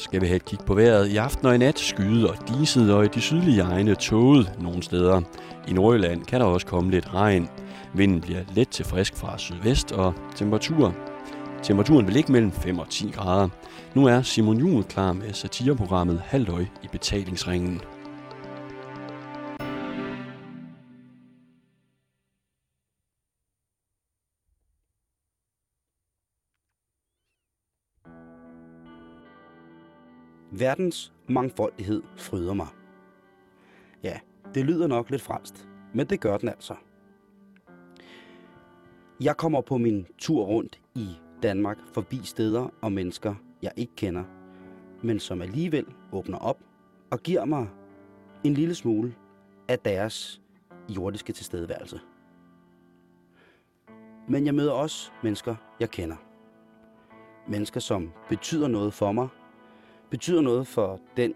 skal vi have et kig på vejret. I aften og i nat skyde og diset og i de sydlige egne tåget nogle steder. I Nordjylland kan der også komme lidt regn. Vinden bliver let til frisk fra sydvest og temperatur. Temperaturen vil ligge mellem 5 og 10 grader. Nu er Simon Juhl klar med satireprogrammet Halvøj i betalingsringen. Verdens mangfoldighed fryder mig. Ja, det lyder nok lidt fransk, men det gør den altså. Jeg kommer på min tur rundt i Danmark forbi steder og mennesker, jeg ikke kender, men som alligevel åbner op og giver mig en lille smule af deres jordiske tilstedeværelse. Men jeg møder også mennesker, jeg kender. Mennesker, som betyder noget for mig, betyder noget for den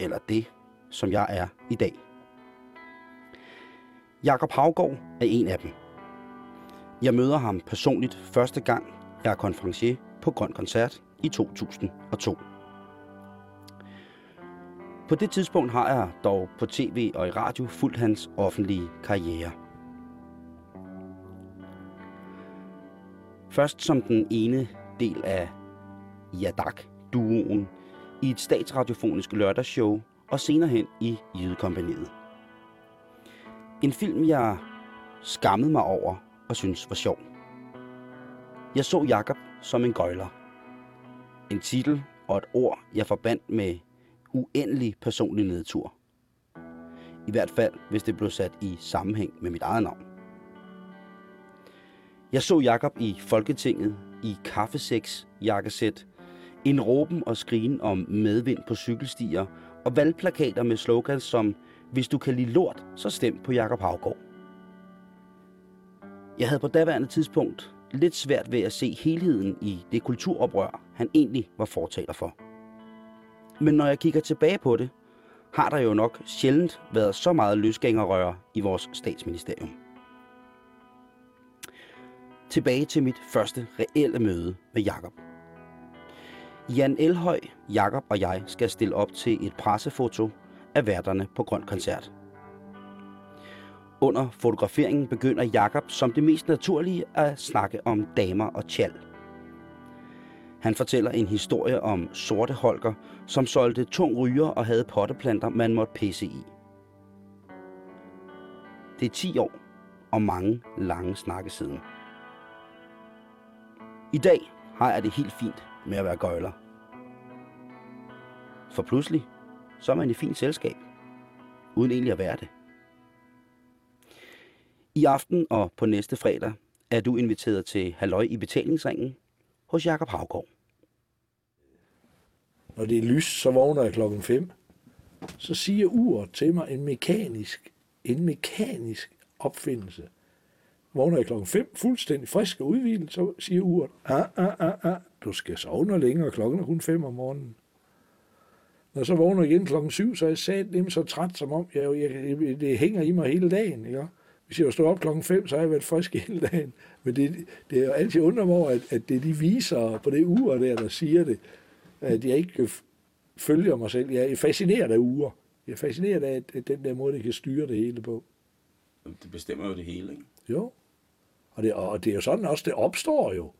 eller det, som jeg er i dag. Jakob Havgård er en af dem. Jeg møder ham personligt første gang, jeg er konferencier på Grøn Koncert i 2002. På det tidspunkt har jeg dog på tv og i radio fulgt hans offentlige karriere. Først som den ene del af Jadak-duoen i et statsradiofonisk lørdagsshow og senere hen i Jydekompaniet. En film, jeg skammede mig over og synes var sjov. Jeg så Jakob som en gøjler. En titel og et ord, jeg forbandt med uendelig personlig nedtur. I hvert fald, hvis det blev sat i sammenhæng med mit eget navn. Jeg så Jakob i Folketinget i kaffeseks jakkesæt, en råben og skrigen om medvind på cykelstier og valgplakater med slogans som Hvis du kan lide lort, så stem på Jakob Havgård. Jeg havde på daværende tidspunkt lidt svært ved at se helheden i det kulturoprør, han egentlig var fortaler for. Men når jeg kigger tilbage på det, har der jo nok sjældent været så meget løsgængerrøre i vores statsministerium. Tilbage til mit første reelle møde med Jakob. Jan Elhøj, Jakob og jeg skal stille op til et pressefoto af værterne på Grøn Koncert. Under fotograferingen begynder Jakob som det mest naturlige at snakke om damer og tjal. Han fortæller en historie om sorte Holger, som solgte tung ryger og havde potteplanter, man måtte pisse i. Det er 10 år og mange lange snakke siden. I dag har jeg det helt fint med at være gøjler. For pludselig, så er man i fint selskab, uden egentlig at være det. I aften og på næste fredag er du inviteret til Halløj i betalingsringen hos Jakob Havgård. Når det er lys, så vågner jeg klokken 5. Så siger uret til mig en mekanisk, en mekanisk opfindelse. Vågner jeg klokken 5, fuldstændig frisk og udvilet, så siger uret, ah, ah, ah, ah, du skal sove noget længere, klokken er kun 5 om morgenen. Når jeg så vågner igen klokken 7, så er jeg sat nemt så træt, som om jeg, jeg, det hænger i mig hele dagen. Ikke? Hvis jeg stod op klokken 5, så har jeg været frisk hele dagen. Men det, det er jo altid undre mig over, at, at det de viser på det ur der, der siger det, at jeg ikke følger mig selv. Jeg er fascineret af uger. Jeg er fascineret af at den der måde, det kan styre det hele på. Det bestemmer jo det hele, ikke? Jo. Og det, og det er jo sådan også, det opstår jo.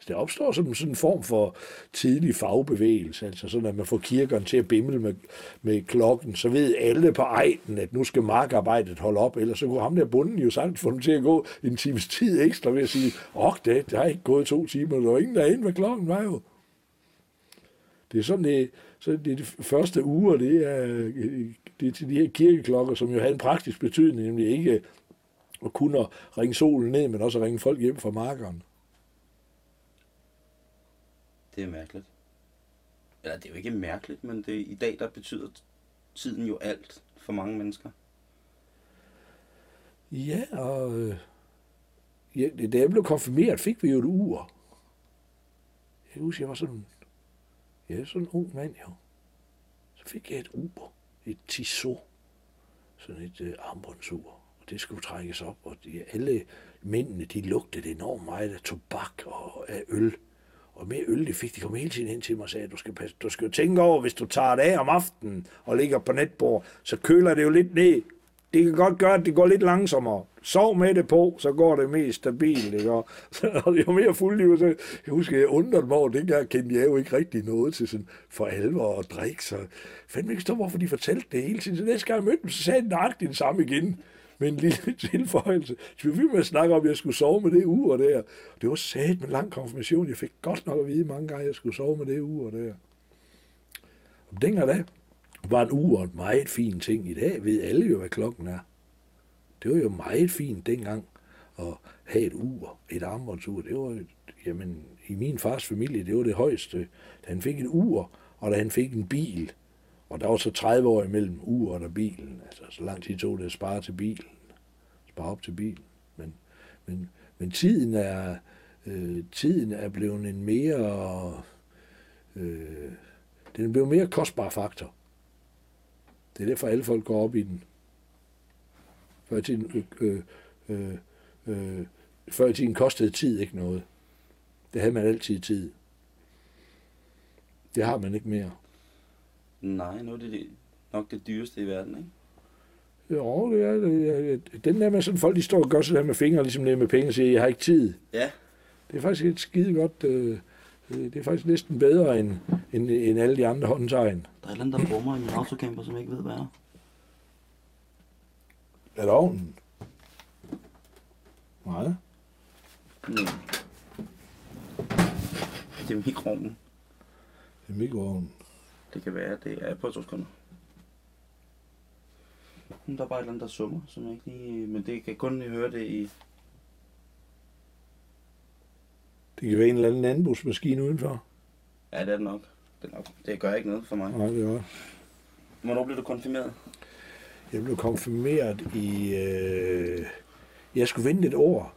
Altså, det opstår som sådan en form for tidlig fagbevægelse, altså sådan at man får kirkerne til at bimle med, med klokken, så ved alle på ejden, at nu skal markarbejdet holde op, eller så kunne ham der bunden jo sagt få dem til at gå en times tid ekstra ved at sige, åh, det, det har ikke gået to timer, der var ingen derinde, hvad klokken var jo. Det er sådan, det, så det, er de første uger, det er, det er til de her kirkeklokker, som jo havde en praktisk betydning, nemlig ikke at kunne ringe solen ned, men også at ringe folk hjem fra markeren. Det er mærkeligt. Eller det er jo ikke mærkeligt, men det, i dag der betyder tiden jo alt for mange mennesker. Ja, og øh, ja, da jeg blev konfirmeret, fik vi jo et ur. Jeg husker, jeg var sådan, ja, sådan en ung mand jo. Så fik jeg et ur, et Tissot, sådan et øh, armbåndsur. Og det skulle trækkes op, og de, alle mændene, de lugtede enormt meget af tobak og af øl og mere øl, det fik de kom hele tiden hen til mig og sagde, du skal, passe, du skal jo tænke over, hvis du tager det af om aftenen og ligger på netbord, så køler det jo lidt ned. Det kan godt gøre, at det går lidt langsommere. Sov med det på, så går det mest stabilt. Ikke? Og, og jo mere fuldliv, så jeg husker, jeg undrede mig over, dengang kendte jeg jo ikke rigtig noget til sådan for alvor og drikke, så fandme ikke stå, hvorfor de fortalte det hele tiden. Så næste gang jeg mødte dem, så sagde de nøjagtigt det samme igen med en lille tilføjelse. Så vi blev med at snakke om, at jeg skulle sove med det ur der. Det var sat med lang konfirmation. Jeg fik godt nok at vide mange gange, at jeg skulle sove med det ur der. Og dengang da var en ur en meget fin ting. I dag ved alle jo, hvad klokken er. Det var jo meget fint dengang at have et ur, et armbåndsur. Det var, jamen, i min fars familie, det var det højeste. Da han fik et ur, og da han fik en bil, og der var så 30 år imellem uret og bilen. Altså, så lang tid tog det at spare til bilen. Spare op til bilen. Men, men, men tiden er, øh, tiden er blevet en mere... Øh, den er blevet mere kostbar faktor. Det er derfor, alle folk går op i den. Før i tiden, øh, øh, øh, øh før i tiden kostede tid ikke noget. Det havde man altid tid. Det har man ikke mere. Nej, nu er det, det nok det dyreste i verden, ikke? Jo, det er det. Den der med sådan folk, de står og gør sådan der med fingre, ligesom det med penge, og siger, jeg har ikke tid. Ja. Det er faktisk et skide godt, øh, det er faktisk næsten bedre end, end, end alle de andre håndtegn. Der er et eller andet, der brummer i min autocamper, som jeg ikke ved, hvad er. Er det ovnen? Nej. Mm. Det er mikroovnen. Det er mikroovnen. Det kan være, det er på to sekunder. Der er bare et eller andet, der summer, som jeg ikke lige... Men det kan kun høre det i... Det kan være en eller anden landbrugsmaskine udenfor. Ja, det er det nok. Det, er nok. det gør ikke noget for mig. Nej, det godt. Hvornår blev du konfirmeret? Jeg blev konfirmeret i... Øh, jeg skulle vente et år.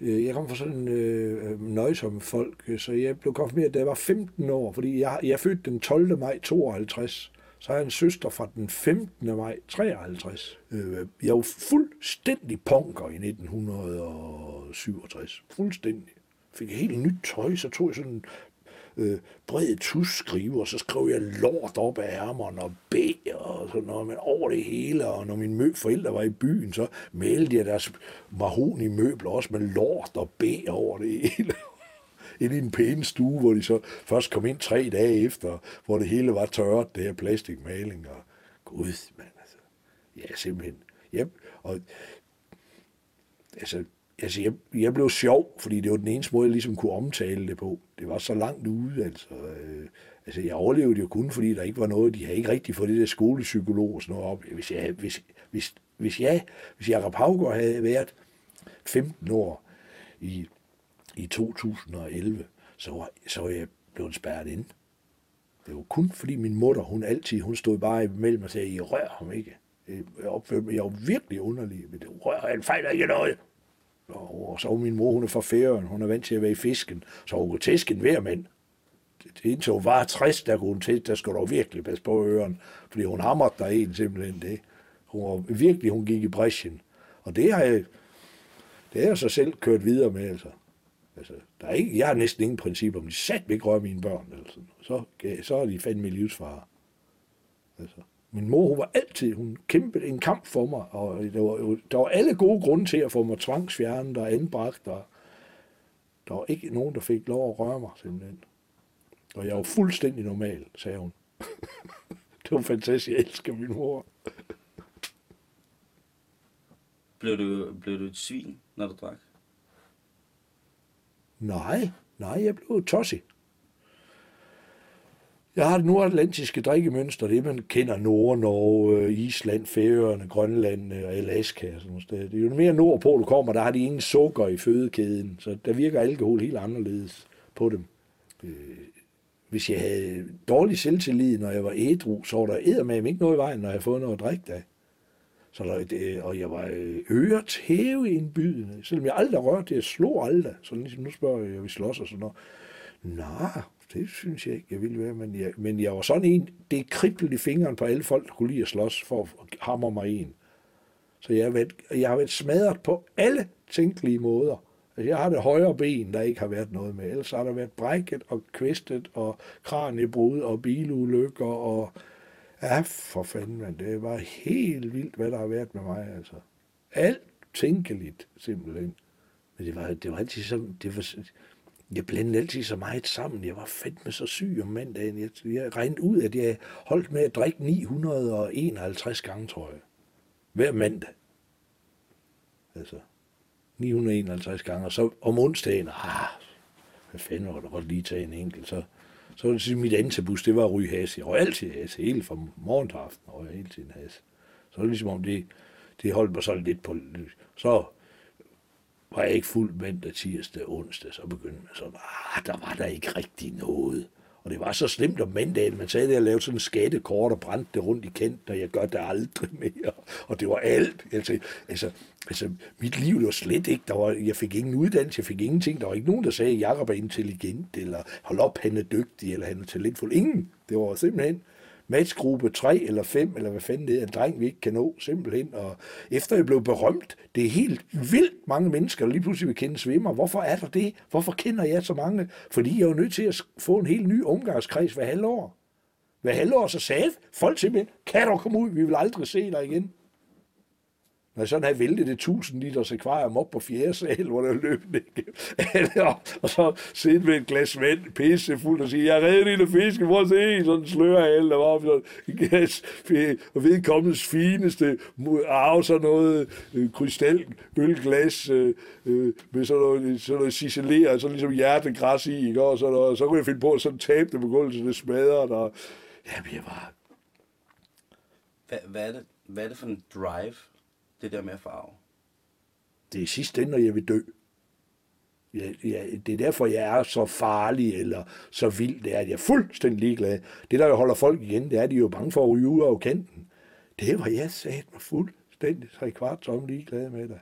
Øh, jeg kom fra sådan øh, nøjsomme folk, øh, så jeg blev konfirmeret, da jeg var 15 år, fordi jeg, jeg fødte født den 12. maj 52. Så har jeg en søster fra den 15. maj 53. Øh, Jeg var fuldstændig punker i 1967. Fuldstændig. Fik helt nyt tøj, så tog jeg sådan øh, bred tusskrive, og så skrev jeg lort op af ærmerne og B og sådan noget, men over det hele, og når mine mø forældre var i byen, så malede jeg deres mahoni møbler også med lort og B over det hele. Ind i en pæn stue, hvor de så først kom ind tre dage efter, hvor det hele var tørret, det her plastikmaling, og gud, mand, altså. Ja, simpelthen. Ja, og altså, altså jeg, jeg blev sjov, fordi det var den eneste måde, jeg ligesom kunne omtale det på. Det var så langt ude, altså. Øh, altså, jeg overlevede jo kun, fordi der ikke var noget, de havde ikke rigtig fået det der skolepsykolog og sådan noget op. Hvis jeg, hvis, hvis, hvis jeg, hvis Jacob Havgaard havde været 15 år i, i 2011, så var, så var jeg blevet spærret ind. Det var kun fordi min mutter, hun altid, hun stod bare imellem og sagde, I rør ham ikke. Øh, jeg opførte mig, jeg var virkelig underlig, men det rør, han fejler ikke noget. Og så var min mor, hun er fra Færøen, hun er vant til at være i fisken, så hun kunne tæske en hver mand. Det indtil hun var 60, der kunne hun til, der skulle du virkelig passe på øren, fordi hun hamrede der en simpelthen det. Hun var virkelig, hun gik i bræschen. Og det har jeg, det har jeg så selv kørt videre med, altså. Altså, der er ikke, jeg har næsten ingen principper, om de sat ikke røre mine børn. Altså. Så, så er de fandme livsfare. Altså. Min mor, var altid, hun kæmpede en kamp for mig, og der var, jo- der var alle gode grunde til at få mig tvangsfjernet og anbragt, og der var ikke nogen, der fik lov at røre mig, simpelthen. Og jeg var fuldstændig normal, sagde hun. det var fantastisk, jeg elsker min mor. Blev du, blev du et svin, når du drak? Nej, nej, jeg blev tosset. Jeg har det nordatlantiske drikkemønster, det man kender Nord-Norge, Island, Færøerne, Grønland øh, og Alaska og sådan noget. sted. Det er jo mere nordpå, du kommer, der har de ingen sukker i fødekæden, så der virker alkohol helt anderledes på dem. Øh, hvis jeg havde dårlig selvtillid, når jeg var ædru, så var der eddermame ikke noget i vejen, når jeg havde fået noget at drikke af. Så der, det, og jeg var øh, øret hæve indbydende, selvom jeg aldrig rørte det, jeg slog aldrig. Så ligesom nu spørger jeg, vi slås og sådan noget. Nej, det synes jeg ikke, jeg ville være, men jeg, men jeg var sådan en, det kriblede i fingeren på alle folk, der kunne lide at slås for at hamre mig en. Så jeg har, været, jeg har været smadret på alle tænkelige måder Altså, jeg har det højre ben, der ikke har været noget med. Ellers har der været brækket og kvæstet og kraniebrud og bilulykker og... Ja, for fanden, man. Det var helt vildt, hvad der har været med mig, altså. Alt tænkeligt, simpelthen. Men det var, det var altid sådan, det var, jeg blandede altid så meget sammen. Jeg var fandme så syg om mandagen. Jeg, jeg regnede ud, at jeg holdt med at drikke 951 gange, tror jeg. Hver mandag. Altså, 951 gange. Og så om onsdagen, ah, hvad fanden var det godt lige tage en enkelt. Så, så var det sige, mit antabus, det var at ryge has. Jeg røg altid has, hele fra morgen til aften, og jeg hele tiden has. Så var det ligesom om, det, det holdt mig sådan lidt på... Så var jeg ikke fuld mandag, tirsdag, onsdag, så begyndte man sådan, ah, der var der ikke rigtig noget. Og det var så slemt om mandagen, man sagde, at jeg lavede sådan en skattekort og brændte det rundt i kendt, og jeg gør det aldrig mere. Og det var alt. Altså, altså, altså mit liv det var slet ikke, der var, jeg fik ingen uddannelse, jeg fik ingenting. Der var ikke nogen, der sagde, at Jacob er intelligent, eller hold op, han er dygtig, eller han er talentfuld. Ingen. Det var simpelthen, matchgruppe 3 eller 5, eller hvad fanden det er, en dreng, vi ikke kan nå, simpelthen. Og efter jeg blev berømt, det er helt vildt mange mennesker, der lige pludselig vil kende svimmer. Hvorfor er der det? Hvorfor kender jeg så mange? Fordi jeg er jo nødt til at få en helt ny omgangskreds hver halvår. Hver halvår så sagde folk simpelthen, kan du komme ud, vi vil aldrig se dig igen. Når jeg sådan havde væltet det 1000 liters akvarium op på fjerde sal, hvor der løb det og så sidde med et glas vand, pisse fuld og sige, jeg er lille fiske, prøv at se, sådan slører alle, der var sådan en gas, og vedkommendes fineste arve, sådan noget øh, krystal, ølglas, øh, øh, med sådan noget, sådan noget ciceleret, sådan ligesom hjertegræs i, ikke? Og, sådan, og så kunne jeg finde på at sådan tabe det på gulvet, så det smadrer, og jamen, jeg var... Hvad, hvad, er det, hvad er det for en drive, det der med at farve? Det er sidst ende, når jeg vil dø. Ja, ja, det er derfor, jeg er så farlig eller så vild. Det er, at jeg er fuldstændig ligeglad. Det, der holder folk igen, det er, at de er jo bange for at ryge ud af kanten. Det var jeg sat mig fuldstændig tre kvart som ligeglad med det.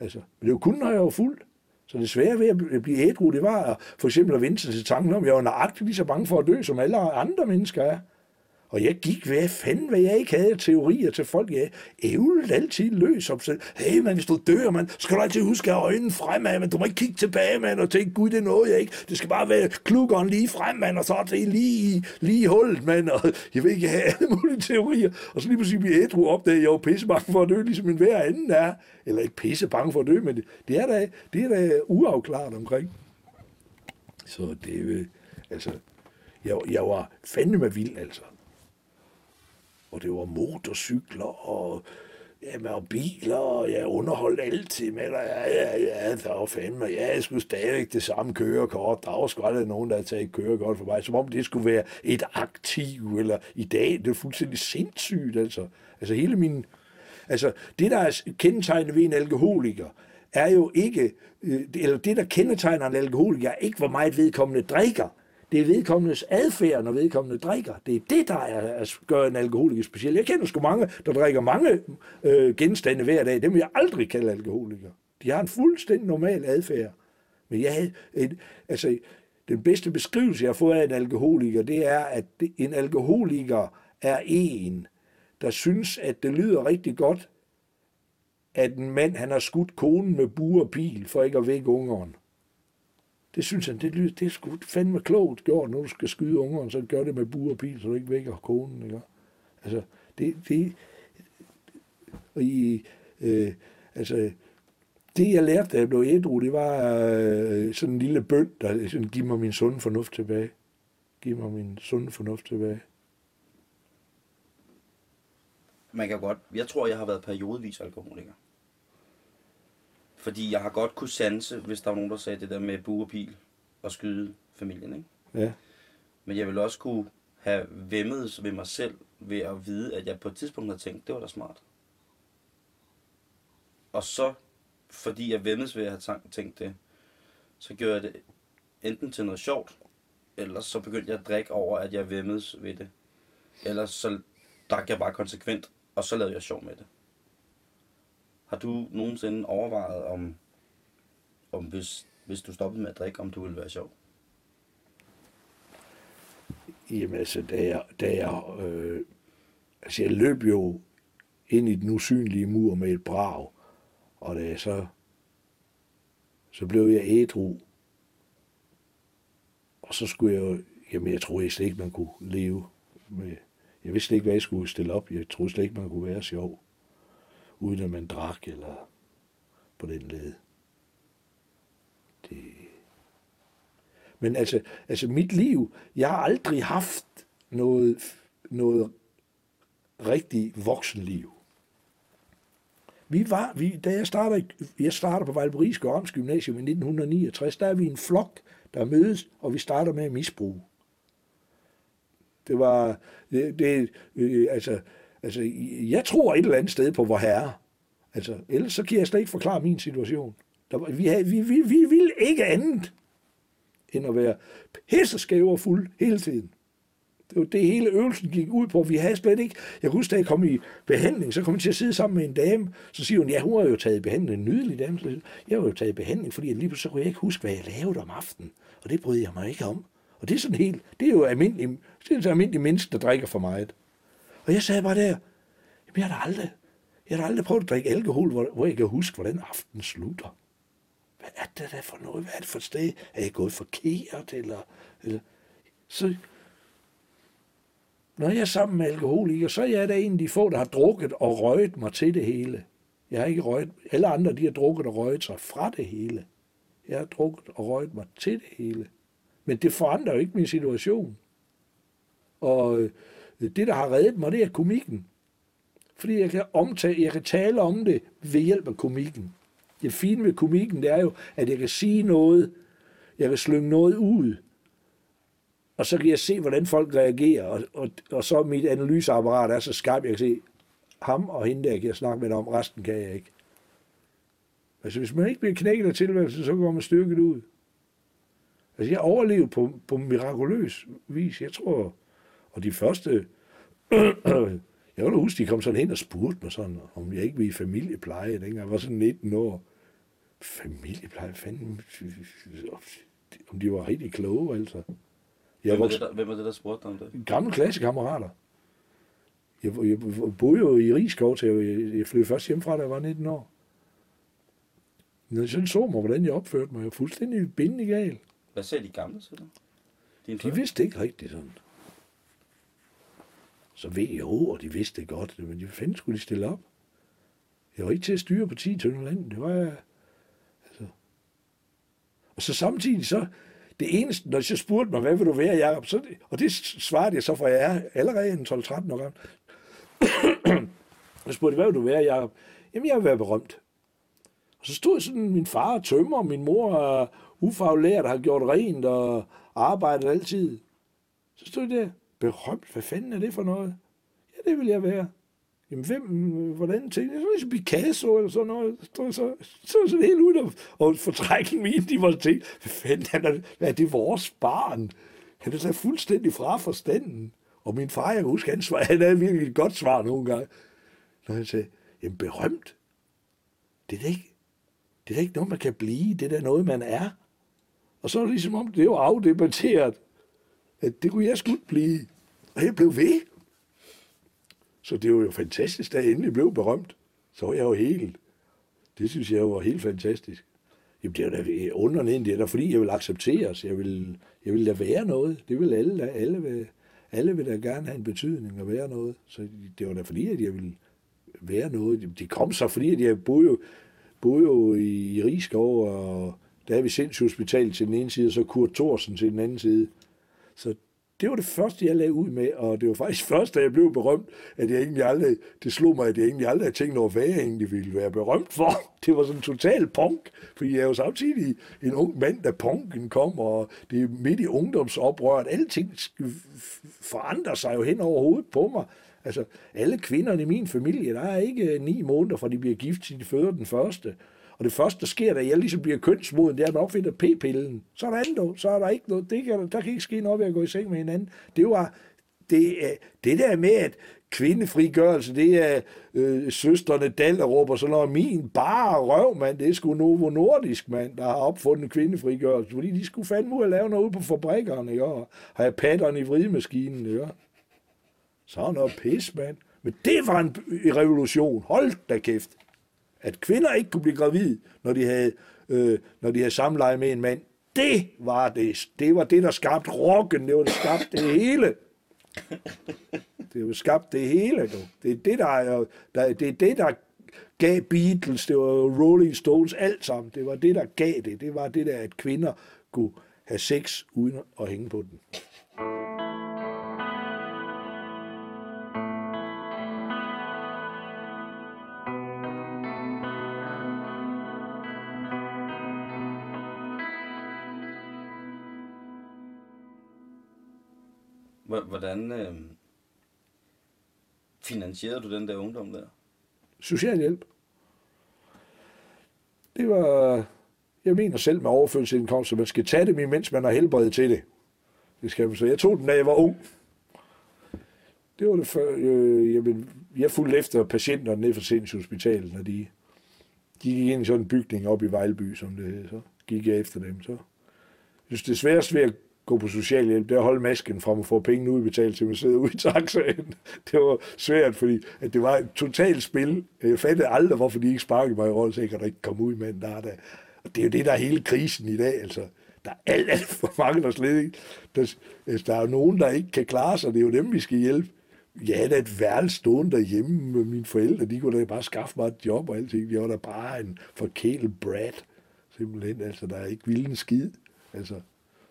Altså, men det var kun, når jeg var fuld. Så det svære ved at blive ædru, det var for eksempel at vente sig til tanken om, at jeg var nøjagtigt lige så bange for at dø, som alle andre mennesker er. Og jeg gik, hvad fanden, hvad jeg ikke havde teorier til folk. Jeg ævlede altid løs om selv. Hey, man, hvis du dør, man, skal du altid huske at have øjnene fremad, men du må ikke kigge tilbage, man, og tænke, gud, det er noget, jeg ikke. Det skal bare være klukkeren lige frem, man, og så er det lige, lige hullet, man, og jeg vil ikke have alle mulige teorier. Og så lige pludselig bliver ædru opdaget, at jeg var pisse bange for at dø, ligesom en hver anden er. Eller ikke pisse bange for at dø, men det, det er da, det er da uafklaret omkring. Så det, øh, altså, jeg, jeg var fandme vild, altså og det var motorcykler og, ja, og biler, og jeg underholdt altid med dig. Ja, ja, ja, der var fandme, ja, jeg skulle stadigvæk det samme kørekort. Der var sgu aldrig nogen, der havde taget kørekort for mig, som om det skulle være et aktiv, eller i dag, det er fuldstændig sindssygt, altså. Altså hele min, altså det, der er kendetegnet ved en alkoholiker, er jo ikke, øh, eller det, der kendetegner en alkoholiker, er ikke, hvor meget vedkommende drikker, det er vedkommendes adfærd, når vedkommende drikker. Det er det, der er, at gøre en alkoholiker speciel. Jeg kender sgu mange, der drikker mange øh, genstande hver dag. Dem vil jeg aldrig kalde alkoholikere. De har en fuldstændig normal adfærd. Men jeg havde en, altså, den bedste beskrivelse, jeg har fået af en alkoholiker, det er, at en alkoholiker er en, der synes, at det lyder rigtig godt, at en mand han har skudt konen med bur og pil for ikke at vække ungeren. Det synes han, det, det er sgu fandme klogt gjort, når du skal skyde ungeren, så gør det med bur og pil, så du ikke vækker konen. Ikke? Altså, det, det, og i, øh, altså, det jeg lærte, da jeg blev ædru, det var øh, sådan en lille bøn, der sådan, giv mig min sunde fornuft tilbage. Giv mig min sunde fornuft tilbage. Man kan godt, jeg tror, jeg har været periodevis alkoholiker. Fordi jeg har godt kunne sanse, hvis der var nogen, der sagde det der med buerpil og skyde familien, ikke? Ja. Men jeg vil også kunne have vemmet ved mig selv ved at vide, at jeg på et tidspunkt har tænkt, det var da smart. Og så, fordi jeg vemmes ved at have tænkt det, så gjorde jeg det enten til noget sjovt, eller så begyndte jeg at drikke over, at jeg vemmes ved det. Eller så drak jeg bare konsekvent, og så lavede jeg sjov med det. Har du nogensinde overvejet, om, om hvis, hvis du stoppede med at drikke, om du ville være sjov? Jamen altså, da jeg, da jeg, øh, altså jeg løb jo ind i den usynlige mur med et brag, og da jeg så Så blev jeg ædru. Og så skulle jeg jo, jamen jeg troede slet ikke, man kunne leve med, jeg vidste slet ikke, hvad jeg skulle stille op. Jeg troede slet ikke, man kunne være sjov, uden at man drak eller på den led. Det... Men altså, altså mit liv, jeg har aldrig haft noget, noget rigtig voksenliv. Vi var, vi, da jeg startede, jeg startede på Valberis Gørms Gymnasium i 1969, der er vi en flok, der mødes, og vi starter med at misbruge. Det var, det, det øh, altså, altså, jeg tror et eller andet sted på vor herre. Altså, ellers så kan jeg slet ikke forklare min situation. Der, var, vi, havde, vi, vi, vi ville ikke andet end at være pisseskæve og fuld hele tiden. Det var det hele øvelsen gik ud på. Vi havde slet ikke... Jeg kan huske, da jeg kom i behandling, så kom jeg til at sidde sammen med en dame. Så siger hun, ja, hun har jo taget behandling. En nydelig dame. Så jeg har jo taget behandling, fordi lige pludselig så kunne jeg ikke huske, hvad jeg lavede om aftenen. Og det brød jeg mig ikke om. Og det er sådan helt... Det er jo almindelig, det er så almindelig menneske, der drikker for meget. Og jeg sagde bare der, jamen jeg har da aldrig, jeg har da aldrig prøvet at drikke alkohol, hvor, hvor jeg kan huske, hvordan aftenen slutter. Hvad er det der for noget? Hvad er det for et sted? Er jeg gået forkert? Eller, eller, så når jeg er sammen med alkoholikere, så er jeg da en af de få, der har drukket og røget mig til det hele. Jeg har ikke røget, alle andre de har drukket og røget sig fra det hele. Jeg har drukket og røget mig til det hele. Men det forandrer jo ikke min situation. Og øh, det, der har reddet mig, det er komikken. Fordi jeg kan, omtale, jeg kan tale om det ved hjælp af komikken. Det fine ved komikken, det er jo, at jeg kan sige noget, jeg kan slynge noget ud, og så kan jeg se, hvordan folk reagerer, og, og, og så mit analyseapparat er så skarpt, jeg kan se, ham og hende der kan jeg snakke med om, resten kan jeg ikke. Altså, hvis man ikke bliver knækket af tilværelsen, så går man styrket ud. Altså, jeg overlevede på, på mirakuløs vis. Jeg tror, og de første, jeg kan huske, de kom sådan hen og spurgte mig sådan, om jeg ikke ville i familiepleje, dengang jeg var sådan 19 år. Familiepleje, fanden, om de var rigtig kloge, altså. Jeg hvem, var det, der, hvem var det, der spurgte om det? Gamle klassekammerater. Jeg, jeg, boede jo i Rigskov, til jeg, jeg flyttede først hjemmefra, da jeg var 19 år. Når jeg sådan så mig, hvordan jeg opførte mig, jeg var fuldstændig bindende gal. Hvad sagde de gamle til dig? De vidste ikke rigtigt sådan. Så ved jeg og de vidste det godt, men de fanden skulle de stille op. Jeg var ikke til at styre på 10 tønder land. Det var altså. Og så samtidig så, det eneste, når jeg spurgte mig, hvad vil du være, Jacob? Så, og det svarede jeg så, for jeg er allerede en 12-13 år gammel. jeg spurgte, hvad vil du være, Jacob? Jamen, jeg vil være berømt. Og så stod sådan min far og tømmer, min mor er ufaglært, har gjort rent og arbejdet altid. Så stod det der, berømt, hvad fanden er det for noget? Ja, det vil jeg være. Jamen, hvem, hvordan tænkte jeg? Så Picasso eller sådan noget. Så, så, så så helt ud og, og fortrække min, de var tænkt, hvad fanden er det, hvad er det vores barn? Han er så fuldstændig fra forstanden. Og min far, jeg kan huske, han, svar, han havde virkelig et godt svar nogle gange. Når han sagde, jamen berømt, det er da ikke, det er da ikke noget, man kan blive, det er da noget, man er. Og så er det ligesom om, det var afdebatteret, at det kunne jeg skulle blive. Og jeg blev ved. Så det var jo fantastisk, da jeg endelig blev berømt. Så var jeg jo helt. Det synes jeg var helt fantastisk. Jamen, det er da underligt, det er da fordi, jeg vil accepteres. Jeg vil, jeg vil da være noget. Det vil alle, alle, vil, alle vil da gerne have en betydning og være noget. Så det var da fordi, at jeg ville være noget. Det kom så fordi, at jeg boede jo, boede jo i, i Rigskov, og der er vi sindshospital til den ene side, og så Kurt Thorsen til den anden side. Så det var det første, jeg lagde ud med, og det var faktisk først, da jeg blev berømt, at jeg egentlig aldrig, det slog mig, at jeg egentlig aldrig havde tænkt over, hvad jeg egentlig ville være berømt for. Det var sådan en total punk, fordi jeg er jo samtidig en ung mand, da punken kom, og det er midt i ungdomsoprøret. Alting forandrer sig jo hen over hovedet på mig. Altså, alle kvinderne i min familie, der er ikke øh, ni måneder, fra de bliver gift, til de føder den første. Og det første, der sker, da jeg ligesom bliver kønsmoden, det er, at man opfinder p-pillen. Så er der andet, så er der ikke noget. Det kan, der kan ikke ske noget ved at gå i seng med hinanden. Det var det, øh, det der med, at kvindefrigørelse, det er øh, søsterne Dallerup og sådan noget. Min bare røv, mand, det er sgu Novo Nordisk, mand, der har opfundet kvindefrigørelse, fordi de skulle fandme ud at lave noget ude på fabrikkerne, ikke? og have patterne i vridemaskinen, ikke? Så noget pis, mand. Men det var en revolution. Hold da kæft. At kvinder ikke kunne blive gravide, når de havde, øh, når de havde samleje med en mand. Det var det. Det var det, der skabte rocken. Det var det, skabte det hele. Det var skabt det hele. Du. Det er det, der, er, der, det er det, der gav Beatles, det var Rolling Stones, alt sammen. Det var det, der gav det. Det var det der, at kvinder kunne have sex uden at hænge på den. Hvordan øh, finansierede du den der ungdom der? Socialhjælp. Det var, jeg mener selv med overførselsindkomst, at man skal tage dem, imens man har helbred til det. Det skal man så. Jeg tog den, da jeg var ung. Det var det før, øh, jamen, jeg fulgte efter patienterne ned fra sindshospitalet, når de, de gik ind i sådan en bygning op i Vejleby, som det hed. Så gik jeg efter dem. Så. Jeg synes, det sværeste ved at gå på socialhjælp, det er at holde masken frem og få pengene udbetalt til man sidder ude i taxaen. Det var svært, fordi at det var et totalt spil. Jeg fattede aldrig, hvorfor de ikke sparkede mig i råd, så jeg kan ikke komme ud med en der, der. Og det er jo det, der er hele krisen i dag. Altså, der er alt, alt for mange, der slet ikke... Der, altså, der er jo nogen, der ikke kan klare sig. Det er jo dem, vi skal hjælpe. Jeg havde et værelse stående derhjemme med mine forældre. De kunne da bare skaffe mig et job og alting. Jeg var da bare en forkælet brat. Simpelthen, altså, der er ikke vildt en skid. Altså,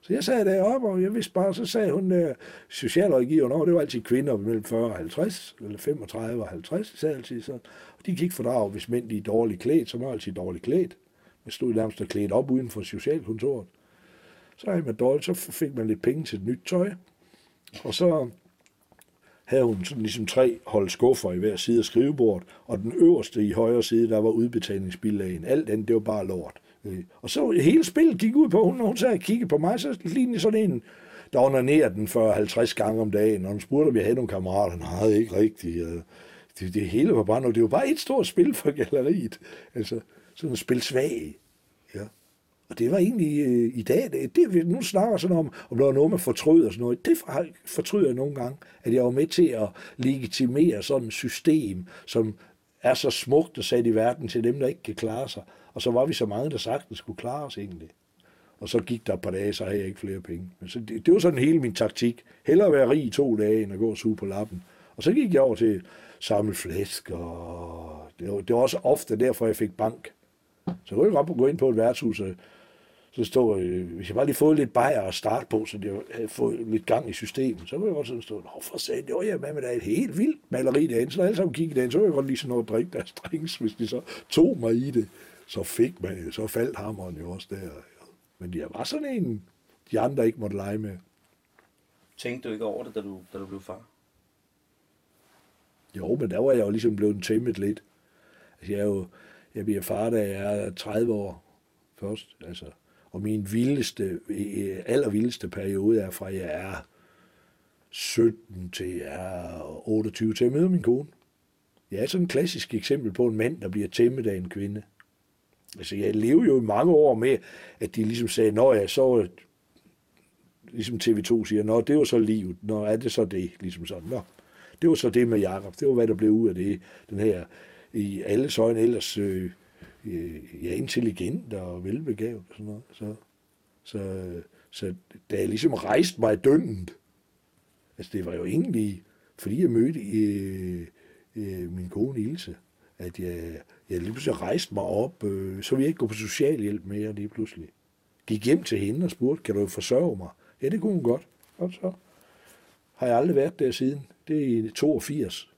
så jeg sad deroppe, og jeg vidste bare, så sagde hun øh, socialrådgiveren over, det var altid kvinder mellem 40 og 50, eller 35 og 50, sagde altid sådan. Og de gik for drag, hvis mænd de er dårligt klædt, så var altid dårligt klædt. Man stod nærmest og klædt op uden for socialkontoret. Så havde man dårligt, så fik man lidt penge til et nyt tøj. Og så havde hun sådan ligesom tre hold skuffer i hver side af skrivebordet, og den øverste i højre side, der var udbetalingsbillagen. Alt andet, det var bare lort. Øh, Og så hele spillet gik ud på, hun, når hun sad og kiggede på mig, så lignede sådan en, der onanerede den 40-50 gange om dagen, og hun spurgte, om jeg havde nogle kammerater. Nej, ikke rigtigt. Øh, det, det hele var bare noget. Det var bare et stort spil for galleriet. Altså, sådan et spil svag. Ja. Og det var egentlig øh, i dag, det, det nu snakker sådan om, om der var noget med fortryd og sådan noget. Det fortryder jeg nogle gange, at jeg var med til at legitimere sådan et system, som er så smukt og sat i verden til dem, der ikke kan klare sig. Og så var vi så mange, der sagtens skulle klare os egentlig. Og så gik der et par dage, så havde jeg ikke flere penge. Men så det, det var sådan hele min taktik. Hellere være rig i to dage, end at gå og suge på lappen. Og så gik jeg over til at samle flæsk, og det var, det var også ofte derfor, jeg fik bank. Så kunne jeg godt gå ind på et værtshus, og så stod, øh, hvis jeg bare lige fået lidt bajer at starte på, så jeg havde fået lidt gang i systemet, så kunne jeg godt sådan stå, Nå, for satan, det var jeg med, med der er et helt vildt maleri derinde, så når alle sammen kiggede derinde, så kunne jeg godt lige sådan noget at drikke deres drinks, hvis de så tog mig i det, så fik man, så faldt hammeren jo også der. Men jeg var sådan en, de andre ikke måtte lege med. Tænkte du ikke over det, da du, da du blev far? Jo, men der var jeg jo ligesom blevet tæmmet lidt. Altså, jeg, er jo, jeg bliver far, da jeg er 30 år først. Altså, og min vildeste, øh, allervildeste periode er fra jeg er 17 til jeg er 28 til jeg møder min kone. Jeg er sådan et klassisk eksempel på en mand, der bliver tæmmet af en kvinde. Altså, jeg levede jo i mange år med, at de ligesom sagde, når jeg så, ligesom TV2 siger, nå, det var så livet, nå, er det så det, ligesom sådan, nå. Det var så det med Jakob. Det var, hvad der blev ud af det. Den her, i alle øjne ellers, øh, øh, ja, intelligent og velbegavet og sådan noget. Så, så, så da jeg ligesom rejste mig døgnet, altså det var jo egentlig, fordi jeg mødte øh, øh, min kone Ilse, at jeg, jeg lige pludselig rejste mig op, øh, så ville jeg ikke gå på socialhjælp mere lige pludselig. Gik hjem til hende og spurgte, kan du forsørge mig? Ja, det kunne hun godt. Og så har jeg aldrig været der siden. Det er i 82.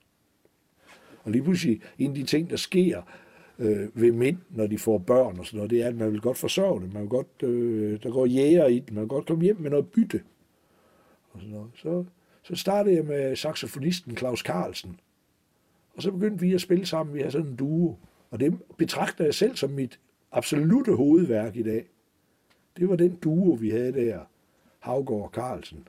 Og lige pludselig, en af de ting, der sker øh, ved mænd, når de får børn og sådan noget, det er, at man vil godt forsørge dem. Man vil godt, øh, der går jæger i den. Man vil godt komme hjem med noget bytte. Og sådan noget. Så, så startede jeg med saxofonisten Claus Carlsen. Og så begyndte vi at spille sammen. Vi har sådan en duo. Og det betragter jeg selv som mit absolute hovedværk i dag. Det var den duo, vi havde der. Havgård og Carlsen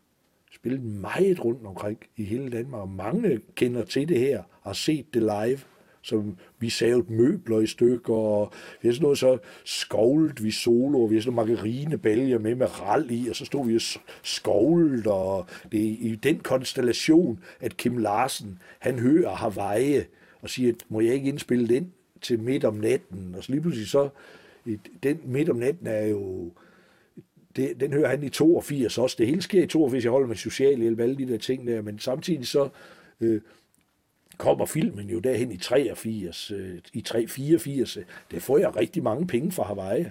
spillet meget rundt omkring i hele Danmark, og mange kender til det her, og har set det live, som vi savede møbler i stykker, og vi havde sådan noget så skovlet vi solo, og vi havde sådan nogle margarinebælger med med ral i, og så stod vi og skovlet, og det er i den konstellation, at Kim Larsen, han hører Hawaii, og siger, at må jeg ikke indspille den til midt om natten, og så lige pludselig så, i- den midt om natten er jo, det, den hører han i 82 også. Det hele sker i 82, jeg holder med socialhjælp, alle de der ting der, men samtidig så øh, kommer filmen jo derhen i 83, øh, i 3, 84. Der får jeg rigtig mange penge fra Hawaii.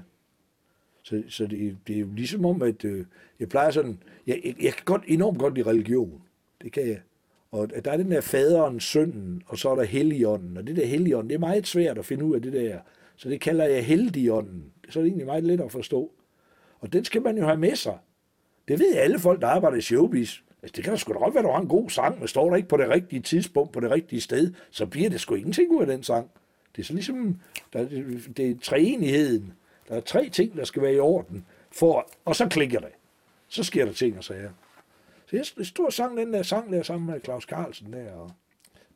Så, så det, det er jo ligesom om, at øh, jeg plejer sådan, jeg, jeg, jeg kan godt, enormt godt lide religion. Det kan jeg. Og der er den der faderen, sønnen, og så er der helligånden. Og det der helligånden, det er meget svært at finde ud af det der. Så det kalder jeg heldigånden. Så er det egentlig meget let at forstå. Og den skal man jo have med sig. Det ved alle folk, der arbejder i showbiz. Altså, det kan da sgu da godt være, at du har en god sang, men står der ikke på det rigtige tidspunkt, på det rigtige sted, så bliver det sgu ingenting ud af den sang. Det er så ligesom, der, er- det er treenigheden. Der er tre ting, der skal være i orden, for, og så klikker det. Så sker der ting og sager. Så jeg stod og sang den der sang der sammen med Claus Carlsen der, og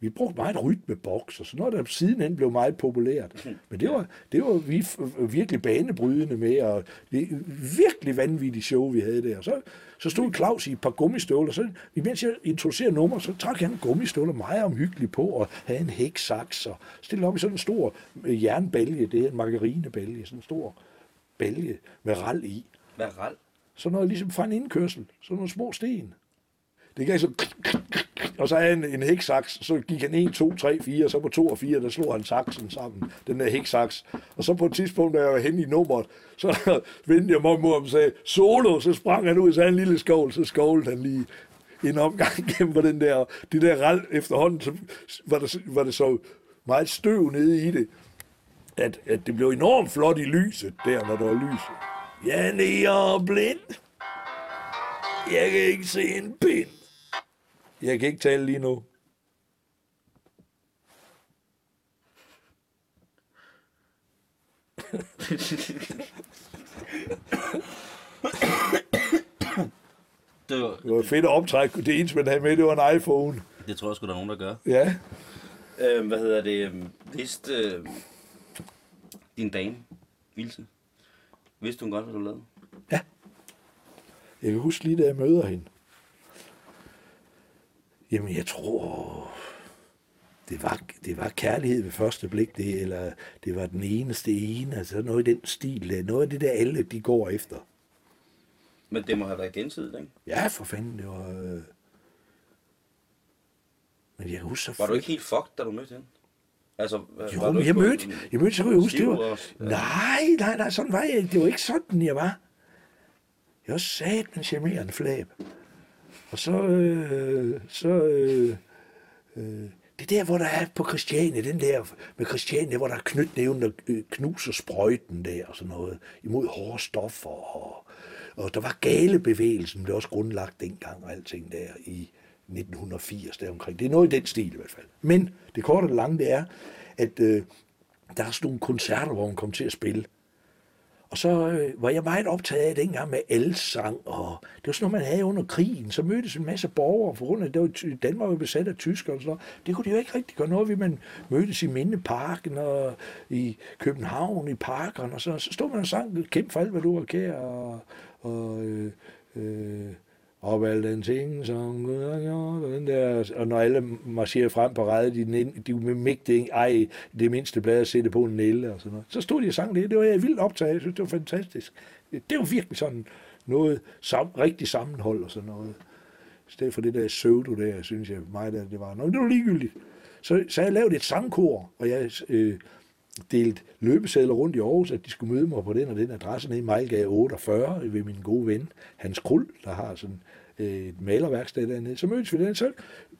vi brugte meget rytmeboks og sådan noget, der sidenhen blev meget populært. Men det var, det var vi f- virkelig banebrydende med, og det er virkelig vanvittigt show, vi havde der. Så, så stod Claus i et par gummistøvler, så imens jeg introducerede nummer, så trak han gummistøvler meget omhyggeligt på, og havde en hæksaks, og stillede op i sådan en stor øh, jernbælge, det er en margarinebælge, sådan en stor bælge med ral i. Hvad er ral? Sådan noget ligesom fra en indkørsel, sådan nogle små sten. Det gav så... Og så havde han en hæksaks, så gik han 1, 2, 3, 4, og så på 2 og 4, der slog han saksen sammen, den der hæksaks. Og så på et tidspunkt, da jeg var henne i nummeret, så vendte jeg mig mod ham og sagde, solo, så sprang han ud, så havde en lille skål, så skålede han lige en omgang gennem på den der, det der ral efterhånden, så var der, var det så meget støv nede i det, at, at det blev enormt flot i lyset, der når der var lys. Jeg er blind. Jeg kan ikke se en pind. Jeg kan ikke tale lige nu. Det, var, Det var fedt at optrække. Det eneste, man havde med, det var en iPhone. det tror jeg sgu, der er nogen, der gør. Ja. Øh, hvad hedder det? øhm, Vidste øh, din dame, Ilse, vidste hun godt, hvad du lavede? Jeg kan huske lige, da jeg møder hende. Jamen, jeg tror, det var, det var kærlighed ved første blik, det, eller det var den eneste ene, altså noget i den stil, der. noget af det der alle, de går efter. Men det må have været gensidigt, ikke? Ja, for fanden, det var... Øh... Men jeg kan huske så Var du ikke helt fucked, da du mødte hende? Altså, var Jo, du men jeg mødte, en- jeg mødte, så kunne jeg huske, det var... og- ja. Nej, nej, nej, sådan var jeg ikke. Det var ikke sådan, jeg var. Jeg var sat med en charmerende flab. Og så, øh, så, øh, øh, det der, hvor der er på Christiane, den der med Christiane, hvor der er knytnævnen, der øh, knuser sprøjten der og sådan noget, imod hårde stoffer. Og, og der var galebevægelsen, blev også grundlagt dengang og alting der i 1980 der omkring. Det er noget i den stil i hvert fald. Men det korte og det lange, det er, at øh, der er sådan nogle koncerter, hvor hun kom til at spille. Og så øh, var jeg meget optaget af dengang med elsang, og det var sådan noget, man havde under krigen. Så mødtes en masse borgere, for grund af, det var, Danmark var besat af tyskere og sådan noget. Det kunne de jo ikke rigtig gøre noget ved. Man mødtes i Mindeparken og i København i parkerne, og så, så stod man og sang, kæmpe for alt, hvad du var kær, og, og øh, øh, op alle den ting, som Gud har gjort, og den der, og når alle marcherer frem på rædet, de, de, de mægte ej, det mindste blad at sætte på en nælle og sådan noget. Så stod de og sang det, det var jeg vildt optaget, jeg synes, det var fantastisk. Det var virkelig sådan noget sam, rigtig sammenhold og sådan noget. I stedet for det der pseudo der, synes jeg mig, der det var. Nå, det var ligegyldigt. Så, så jeg lavede et sangkor, og jeg øh, delt løbesedler rundt i Aarhus, at de skulle møde mig på den og den adresse nede i Mejlgade 48 ved min gode ven Hans Krul, der har sådan øh, et malerværksted dernede. Så mødtes vi den. Så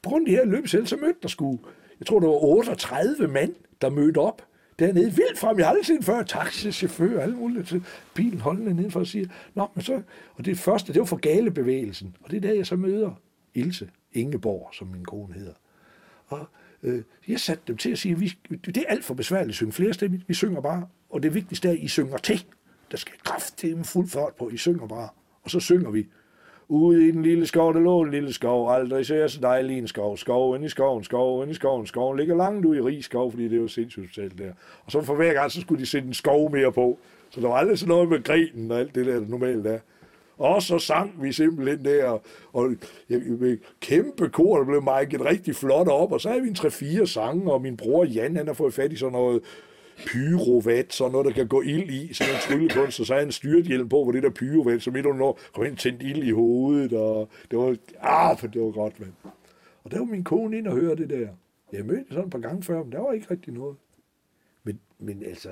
på grund af de her løbesedler, så mødte der sgu, jeg tror, der var 38 mand, der mødte op dernede. Vildt frem, jeg har aldrig set før. Taxichauffør, alle mulige. Så bilen holdende nedenfor og siger, Nå, men så, og det første, det var for galebevægelsen. Og det er der, jeg så møder Ilse Ingeborg, som min kone hedder. Og øh, jeg satte dem til at sige, at vi, det er alt for besværligt at synge flere stemmer. Vi synger bare, og det vigtigste er, at I synger til. Der skal kraft til en fuld fart på. I synger bare, og så synger vi. Ude i den lille skov, der lå en lille skov, aldrig ser så dejlig en skov. Skov ind i skoven, skov ind i skoven, skoven ligger langt ude i rig skov, fordi det var sindssygt talt der. Og så for hver gang, så skulle de sætte en skov mere på. Så der var aldrig sådan noget med grenen og alt det der, der normalt er. Og så sang vi simpelthen der, og jeg, jeg, kæmpe kor, der blev mic'et rigtig flot op, og så havde vi en 3-4 sange, og min bror Jan, han har fået fat i sådan noget pyrovat, sådan noget, der kan gå ild i, sådan en tryllekunst, og så er han styrthjelm på, hvor det der pyrovat, så midt under når, kom ind tændt ild i hovedet, og det var, ah, for det var godt, mand. Og der var min kone ind og høre det der. Jeg mødte sådan et par gange før, men der var ikke rigtig noget. Men, men altså,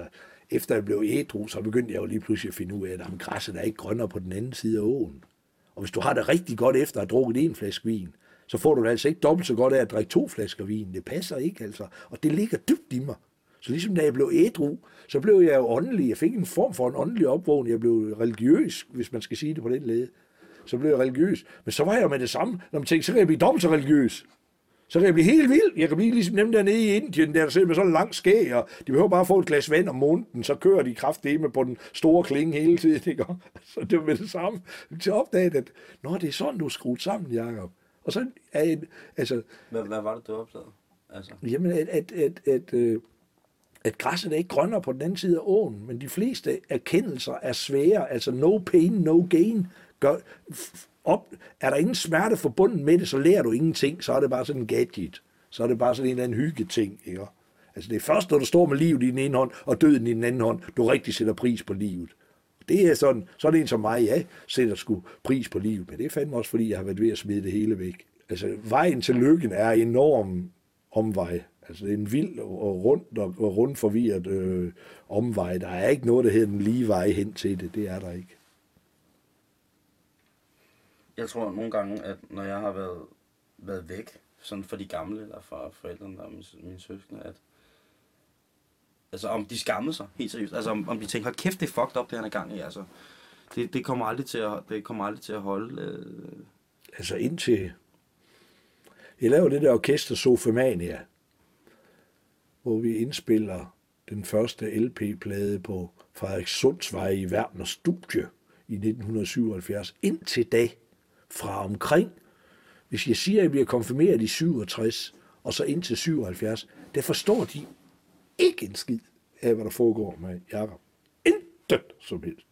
efter jeg blev ædru, så begyndte jeg jo lige pludselig at finde ud af, at jamen, græsset er ikke grønnere på den anden side af åen. Og hvis du har det rigtig godt efter at have drukket en flaske vin, så får du det altså ikke dobbelt så godt af at drikke to flasker vin. Det passer ikke, altså. Og det ligger dybt i mig. Så ligesom da jeg blev ædru, så blev jeg jo åndelig. Jeg fik en form for en åndelig opvågning. Jeg blev religiøs, hvis man skal sige det på den led. Så blev jeg religiøs. Men så var jeg med det samme, når man tænkte, så kan jeg blive dobbelt så religiøs. Så kan jeg blive helt vild. Jeg kan blive ligesom dem dernede i Indien, der sidder med sådan en lang skæg, og de behøver bare at få et glas vand om måneden, så kører de kraftedeme på den store klinge hele tiden. Ikke? Så det var med det samme. Til opdaget, at Nå, det er sådan, du er skruet sammen, Jacob. Og så er en, altså, Hvad, hvad var det, du opdagede? Altså, jamen, at, at, at, at, øh, at græsset er ikke grønnere på den anden side af åen, men de fleste erkendelser er svære, altså no pain, no gain. Gør, op, er der ingen smerte forbundet med det, så lærer du ingenting, så er det bare sådan en gadget. Så er det bare sådan en eller anden hyggeting, ikke? Altså det er først, når du står med livet i den ene hånd, og døden i den anden hånd, du rigtig sætter pris på livet. Det er sådan, sådan en som mig, ja, sætter sgu pris på livet, men det er fandme også, fordi jeg har været ved at smide det hele væk. Altså, vejen til lykken er enorm omvej. Altså, det er en vild og rundt og, og rundt forvirret øh, omvej. Der er ikke noget, der hedder den lige vej hen til det. Det er der ikke jeg tror nogle gange, at når jeg har været, været væk, sådan for de gamle, eller for forældrene og mine, mine søskende, at altså om de skammede sig, helt seriøst. Altså om, om de tænkte, hold kæft, det er fucked up, det han er gang i, altså. Det, det, kommer aldrig til at, det kommer aldrig til at holde. Øh, Altså indtil... Jeg laver det der orkester Sofemania, hvor vi indspiller den første LP-plade på Frederik Sundsvej i Værner Studie i 1977. Indtil da, fra omkring, hvis jeg siger, at jeg bliver konfirmeret i 67, og så ind til 77, der forstår de ikke en skid af, hvad der foregår med Jacob. Intet som helst.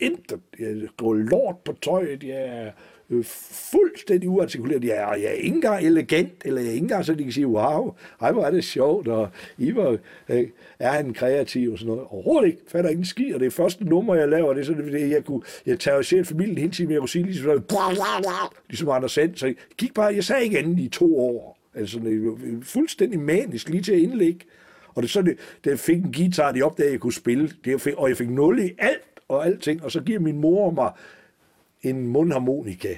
Intet. Jeg går lort på tøjet. Jeg øh, fuldstændig uartikuleret. Jeg er, jeg er ikke engang elegant, eller jeg er ikke engang så, de kan sige, wow, ej, hvor er det sjovt, og I var, øh, er han kreativ og sådan noget. Overhovedet ikke. Fatter ingen ski, og det er første nummer, jeg laver. Det er sådan, det, jeg kunne, jeg tager selv familien hele tiden, men jeg kunne sige ligesom, sådan, ligesom Anders Sand, så jeg gik bare, jeg sagde ikke andet i to år. Altså, det var fuldstændig manisk lige til at indlægge. Og det er sådan, det, da jeg fik en guitar, de opdagede, at jeg kunne spille, det, og jeg fik nul i alt og alting, og så giver min mor mig en mundharmonika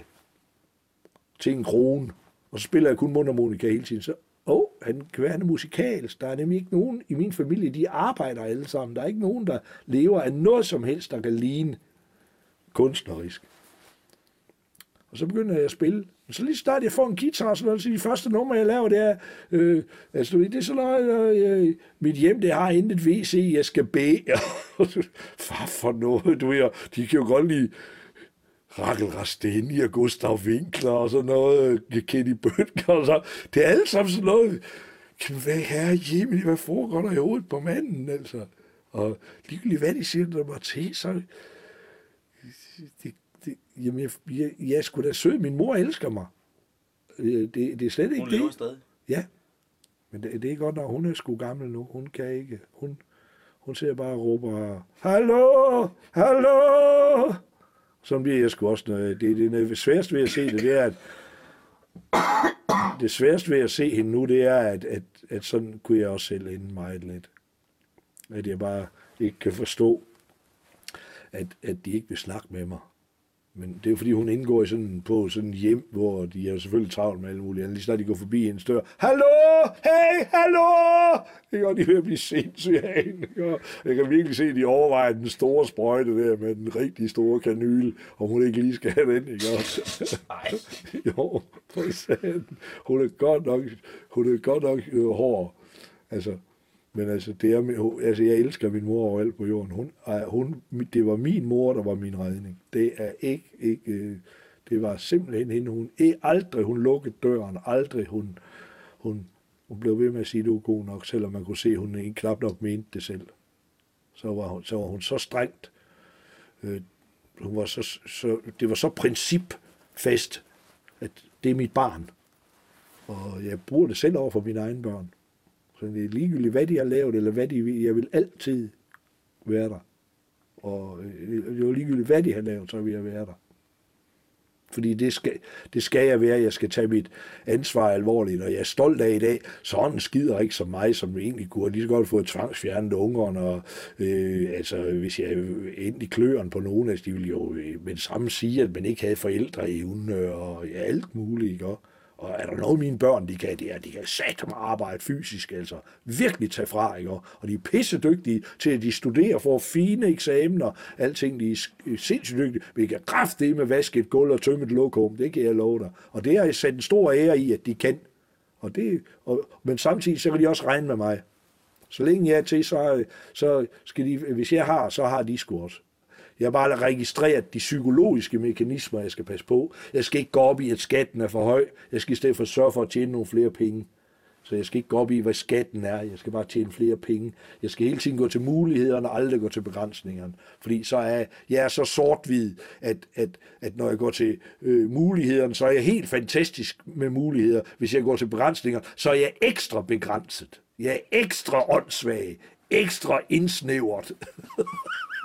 til en krone, og så spiller jeg kun mundharmonika hele tiden. Så, åh, oh, han kan være, han er musikalsk. Der er nemlig ikke nogen i min familie, de arbejder alle sammen. Der er ikke nogen, der lever af noget som helst, der kan ligne kunstnerisk. Og så begynder jeg at spille. Og så lige snart jeg får en guitar, så, noget, så de første nummer, jeg laver, det er, øh, altså, det er sådan noget, øh, øh, mit hjem, det har intet WC, jeg skal bede. Far for noget, du ved, de kan jo godt lide Rakel Rasteni og Gustav Winkler og sådan noget, Kenny Bøtger og så. Det er alle sammen sådan noget, hvad herre Jimmy, hvad foregår der i hovedet på manden, altså. Og ligegyldigt hvad de siger, der var til, så det, det, jamen, jeg, jeg, jeg er sgu da sød. Min mor elsker mig. Øh, Det, det er slet ikke hun det. lever stadig. Ja. Men det, det er godt, når hun er sgu gammel nu. Hun kan ikke. Hun, hun ser bare og råber, Hallo! Hallo! Sådan bliver jeg sgu også. noget. det, det, det sværeste ved at se det, det er, at det sværeste ved at se hende nu, det er, at, at, at sådan kunne jeg også selv ende meget lidt. At jeg bare ikke kan forstå, at, at de ikke vil snakke med mig. Men det er jo fordi, hun indgår i sådan, på sådan et hjem, hvor de er selvfølgelig travlt med alle mulige andre. Lige snart de går forbi en dør. Hallo! Hey, hallo! Ikke? Og de er ved at blive sindssyge af hende. Og Jeg kan virkelig se, at de overvejer den store sprøjte der med den rigtig store kanyle, om hun ikke lige skal have den. Ikke? Nej. jo, for satan. Hun er godt nok, hun er godt nok øh, hård. Altså, men altså, det er, altså, jeg elsker min mor overalt på jorden. Hun, hun, det var min mor, der var min redning. Det er ikke, ikke øh, det var simpelthen hende. Hun, e- aldrig hun lukkede døren, aldrig hun, hun, hun blev ved med at sige, at du er god nok, selvom man kunne se, at hun ikke knap nok mente det selv. Så var hun så, var hun så strengt. Øh, hun var så, så, det var så principfast, at det er mit barn. Og jeg bruger det selv over for mine egne børn. Så det er ligegyldigt, hvad de har lavet, eller hvad de vil. Jeg vil altid være der. Og øh, det er ligegyldigt, hvad de har lavet, så vil jeg være der. Fordi det skal, det skal jeg være. Jeg skal tage mit ansvar alvorligt, og jeg er stolt af i dag. Sådan skider ikke som mig, som egentlig kunne lige så godt få tvangsfjernet ungerne. Og, øh, altså, hvis jeg endte i kløren på nogen af de ville jo øh, med det samme sige, at man ikke havde forældre i øh, og ja, alt muligt. Ikke? Og er der noget, mine børn de kan, det er, de kan sætte mig arbejde fysisk, altså virkelig tage fra, ikke? Og de er pisse dygtige til, at de studerer for fine eksamener, alting, de er øh, sindssygt dygtige. Vi kan kræfte det med vaske et gulv og tømme et lokum, det kan jeg love dig. Og det har jeg sat en stor ære i, at de kan. Og det, og, men samtidig så kan de også regne med mig. Så længe jeg er til, så, øh, så skal de, hvis jeg har, så har de sgu også. Jeg har bare registreret de psykologiske mekanismer, jeg skal passe på. Jeg skal ikke gå op i, at skatten er for høj. Jeg skal i stedet for sørge for at tjene nogle flere penge. Så jeg skal ikke gå op i, hvad skatten er. Jeg skal bare tjene flere penge. Jeg skal hele tiden gå til mulighederne og aldrig gå til begrænsningerne. Fordi så er jeg er så sort-hvid, at, at, at når jeg går til øh, mulighederne, så er jeg helt fantastisk med muligheder. Hvis jeg går til begrænsninger, så er jeg ekstra begrænset. Jeg er ekstra åndssvag. Ekstra indsnævret.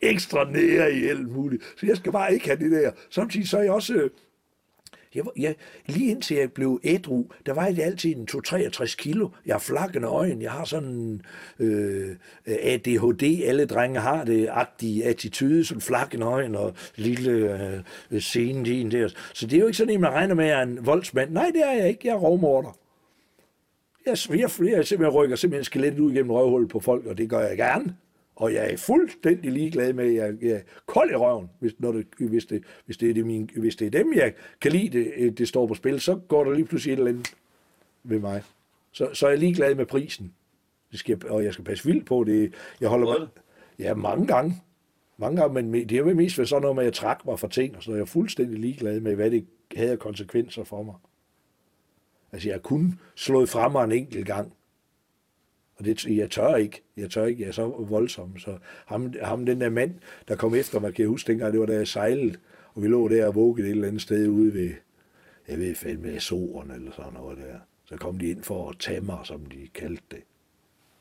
ekstra nære i alt muligt. Så jeg skal bare ikke have det der. Samtidig så er jeg også... Øh, jeg, jeg, lige indtil jeg blev ædru, der var jeg altid en 2-63 kilo. Jeg har flakkende øjne, jeg har sådan øh, øh ADHD, alle drenge har det, agtige attitude, sådan flakkende øjne og lille øh, øh scene der. Så det er jo ikke sådan, at man regner med, at jeg er en voldsmand. Nej, det er jeg ikke. Jeg er rovmorder. Jeg, jeg, jeg, jeg simpelthen rykker simpelthen skelettet ud gennem røvhullet på folk, og det gør jeg gerne. Og jeg er fuldstændig ligeglad med, at jeg, jeg er kold i røven, hvis, når det, hvis, det, hvis, det er det min, hvis det er dem, jeg kan lide, det, øh, det står på spil, så går der lige pludselig et eller andet ved mig. Så, så er jeg ligeglad med prisen. Det skal, og jeg skal passe vildt på det. Jeg holder mig, ja, mange gange. Mange gange, men det er mest ved sådan noget med, at jeg trækker mig for ting, og så er jeg fuldstændig ligeglad med, hvad det havde konsekvenser for mig. Altså, jeg har kun slået frem mig en enkelt gang, og det, jeg tør ikke. Jeg tør ikke. Jeg er så voldsom. Så ham, ham den der mand, der kom efter mig, kan jeg huske dengang, det var da jeg sejlede, og vi lå der og vågede et eller andet sted ude ved, jeg ved fandme, Azoren eller sådan noget der. Så kom de ind for at tage mig, som de kaldte det.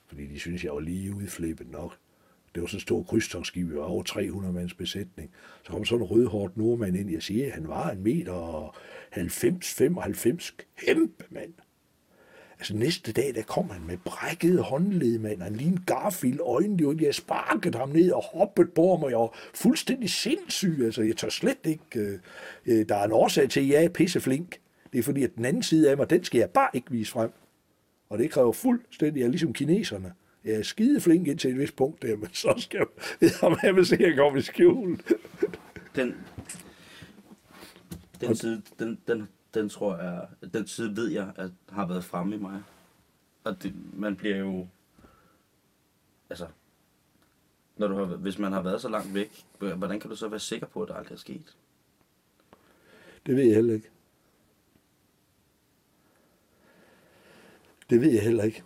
Fordi de synes jeg var lige udflippet nok. Det var sådan en stor krydstogsskib, vi var over 300 mands besætning. Så kom sådan en rødhårdt nordmand ind, jeg siger, han var en meter og 90-95, kæmpe mand. Altså næste dag, der kom han med brækket håndled, mand. Han lignede Garfield øjnene, og jeg sparkede ham ned og hoppede på mig. Jeg var fuldstændig sindssyg. Altså, jeg tør slet ikke... Øh, øh, der er en årsag til, at jeg er pisseflink. Det er fordi, at den anden side af mig, den skal jeg bare ikke vise frem. Og det kræver fuldstændig, jeg er ligesom kineserne. Jeg er skide flink indtil et vist punkt der, men så skal jeg have med se, at jeg kommer i skjul. Den, den side, den, den, den tror jeg, den side ved jeg, at har været fremme i mig. Og det, man bliver jo, altså, når du har, hvis man har været så langt væk, hvordan kan du så være sikker på, at det aldrig er sket? Det ved jeg heller ikke. Det ved jeg heller ikke.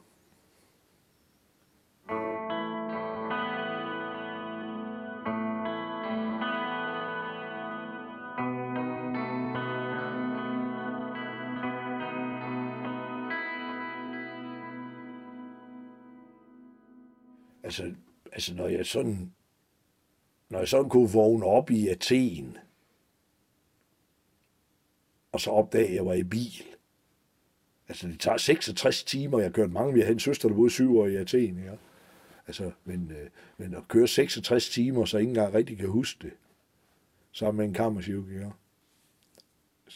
Altså, altså når jeg sådan, når jeg sådan kunne vågne op i Athen, og så opdage, at jeg var i bil. Altså, det tager 66 timer. Jeg har kørt mange. Vi har en søster, der boede syv år i Athen. Ja. Altså, men, øh, men at køre 66 timer, så ingen engang rigtig kan huske det. Sammen med en kammerchirurg, ja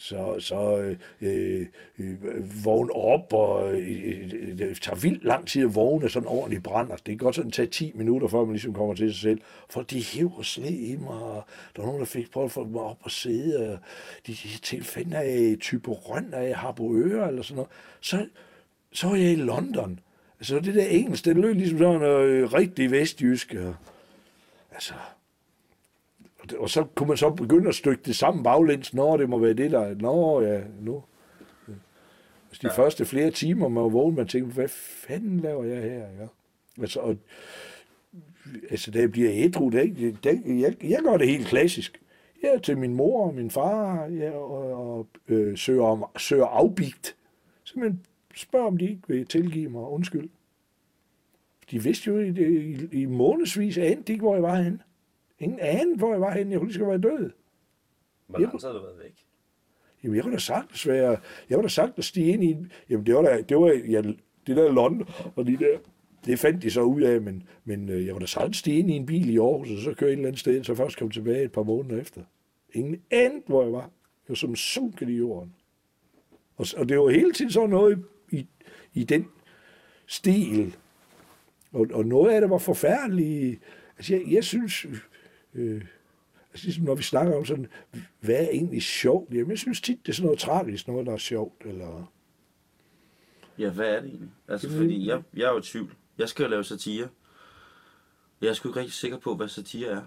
så, så øh, øh, vågne op, og øh, det tager vildt lang tid at vågne sådan ordentligt brænder. Altså, det kan godt sådan tage 10 minutter, før man ligesom kommer til sig selv. For de hæver sne i mig, og der var nogen, der fik prøvet at få mig op og sidde, og de, de tilfælde af type røn af Harboøre eller sådan noget. Så, så var jeg i London. Altså det der engelsk, det lød ligesom sådan noget øh, rigtig vestjysk. Altså, og så kunne man så begynde at stykke det sammen baglæns, når det må være det, der Nå, ja, nu. Altså, de ja. første flere timer, man var vågen, man tænkte, hvad fanden laver jeg her? Ja? Altså, og, altså, da jeg bliver ædru, det, det, jeg, jeg gør det helt klassisk. Jeg er til min mor og min far, ja, og, og øh, søger, om, søger afbigt. Simpelthen spørg, om de ikke vil tilgive mig undskyld. De vidste jo i, i, i månedsvis, anede de ikke, hvor jeg var henne. Ingen anede, hvor jeg var henne. Jeg kunne lige så være død. Hvor lang tid har du været væk? Jamen, jeg kunne da sagtens være, jeg kunne da sagtens stige ind i, en- jamen, det var da, det var, ja, det der London, og de der, det fandt de så ud af, men, men øh, jeg kunne da sagtens stige ind i en bil i Aarhus, og så køre et eller andet sted, så først kom tilbage et par måneder efter. Ingen anede, hvor jeg var. Jeg var som sunket i jorden. Og, og det var hele tiden sådan noget i, i den stil. Og, og noget af det var forfærdeligt. Altså, jeg, jeg synes, øh, altså, ligesom når vi snakker om sådan, hvad er egentlig sjovt? Jamen, jeg synes tit, det er sådan noget tragisk, noget, der er sjovt. Eller... Ja, hvad er det egentlig? Altså, Jamen- fordi jeg, jeg er jo i tvivl. Jeg skal jo lave satire. Jeg er sgu ikke rigtig sikker på, hvad satire er.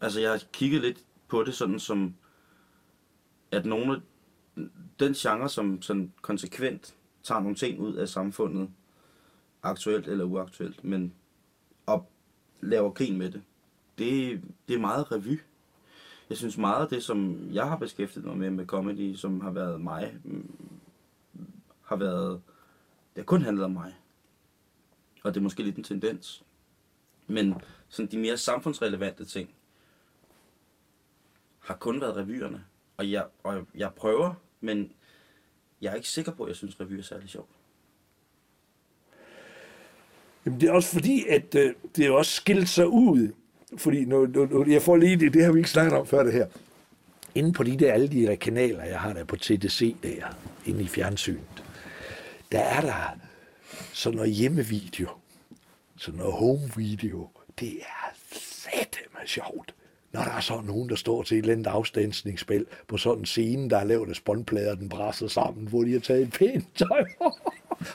Altså, jeg har kigget lidt på det sådan som, at nogle af den genre, som sådan konsekvent tager nogle ting ud af samfundet, aktuelt eller uaktuelt, men og laver grin med det, det, det er meget revy. Jeg synes meget af det, som jeg har beskæftiget mig med med comedy, som har været mig, mm, har været, det har kun handlet om mig. Og det er måske lidt en tendens. Men sådan de mere samfundsrelevante ting, har kun været revyerne. Og jeg, og jeg prøver, men jeg er ikke sikker på, at jeg synes, revy er særlig sjovt. Jamen, det er også fordi, at øh, det er også skilt sig ud. Fordi nu, nu, nu, jeg får lige det, det har vi ikke snakket om før det her. Inden på de der, alle de der kanaler, jeg har der på TDC der, inde i fjernsynet, der er der sådan noget hjemmevideo, sådan noget home video. Det er satme sjovt. Når der er sådan nogen, der står til et eller andet afstandsningsspil på sådan en scene, der er lavet af spåndplader, den brasser sammen, hvor de har taget et pænt tøj.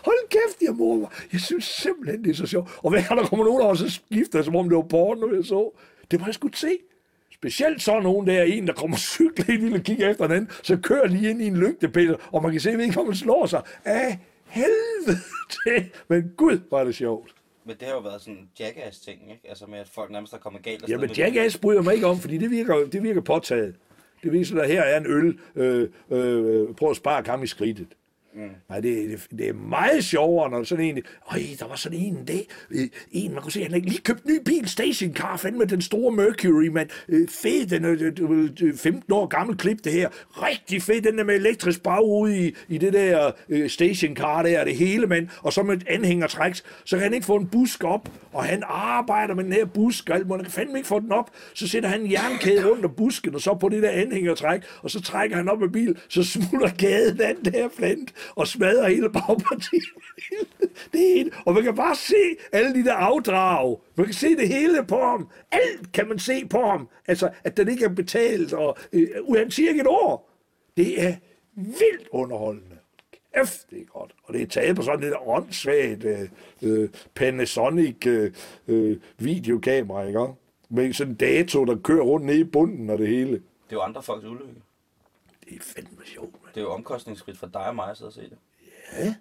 Hold kæft, jeg mor mig. Jeg synes simpelthen, det er så sjovt. Og hver gang der kommer nogen over, så skifter jeg, som om det var porno, jeg så. Det må jeg sgu se. Specielt så nogen der, en der kommer cykle ind og kigger efter den anden, så kører lige ind i en lygtepæl, og man kan se, at vedkommende slår sig af helvede til. Men gud, er det sjovt. Men det har jo været sådan en jackass-ting, ikke? Altså med, at folk nærmest er kommet galt. Ja, men Jackass bryder jeg mig ikke om, fordi det virker, det virker påtaget. Det viser, at her er en øl. Øh, øh, prøv at spare ham i skridtet. Mm. Nej, det, det, det er meget sjovere, når sådan en... Øj, der var sådan en dag. Øh, en, man kunne se, han havde lige købt en ny bil, stationcar, fandme den store Mercury, man. Øh, fed, den er øh, 15 år gammel klip, det her. Rigtig fed, den der med elektrisk bagude i, i det der øh, stationcar der, det hele, mand. Og så med et anhængertræk, så kan han ikke få en busk op, og han arbejder med den her busk, og alt muligt. Han kan fandme ikke få den op. Så sætter han en jernkæde rundt om busken, og så på det der anhængertræk, og så trækker han op med bil, så smutter gaden af den der flint, og smadrer hele bagpartiet. det er helt, og man kan bare se alle de der afdrag. Man kan se det hele på ham. Alt kan man se på ham. Altså, at den ikke er betalt, og øh, han siger ikke et ord. Det er vildt underholdende. Kæft, det er godt. Og det er taget på sådan et åndssvagt øh, øh, Panasonic øh, øh, videokamera, ikke? Med sådan en dato, der kører rundt nede i bunden og det hele. Det er jo andre folks ulykke. Det er fandme. Det er jo omkostningsfrit for dig og mig at sidde og se det. Ja.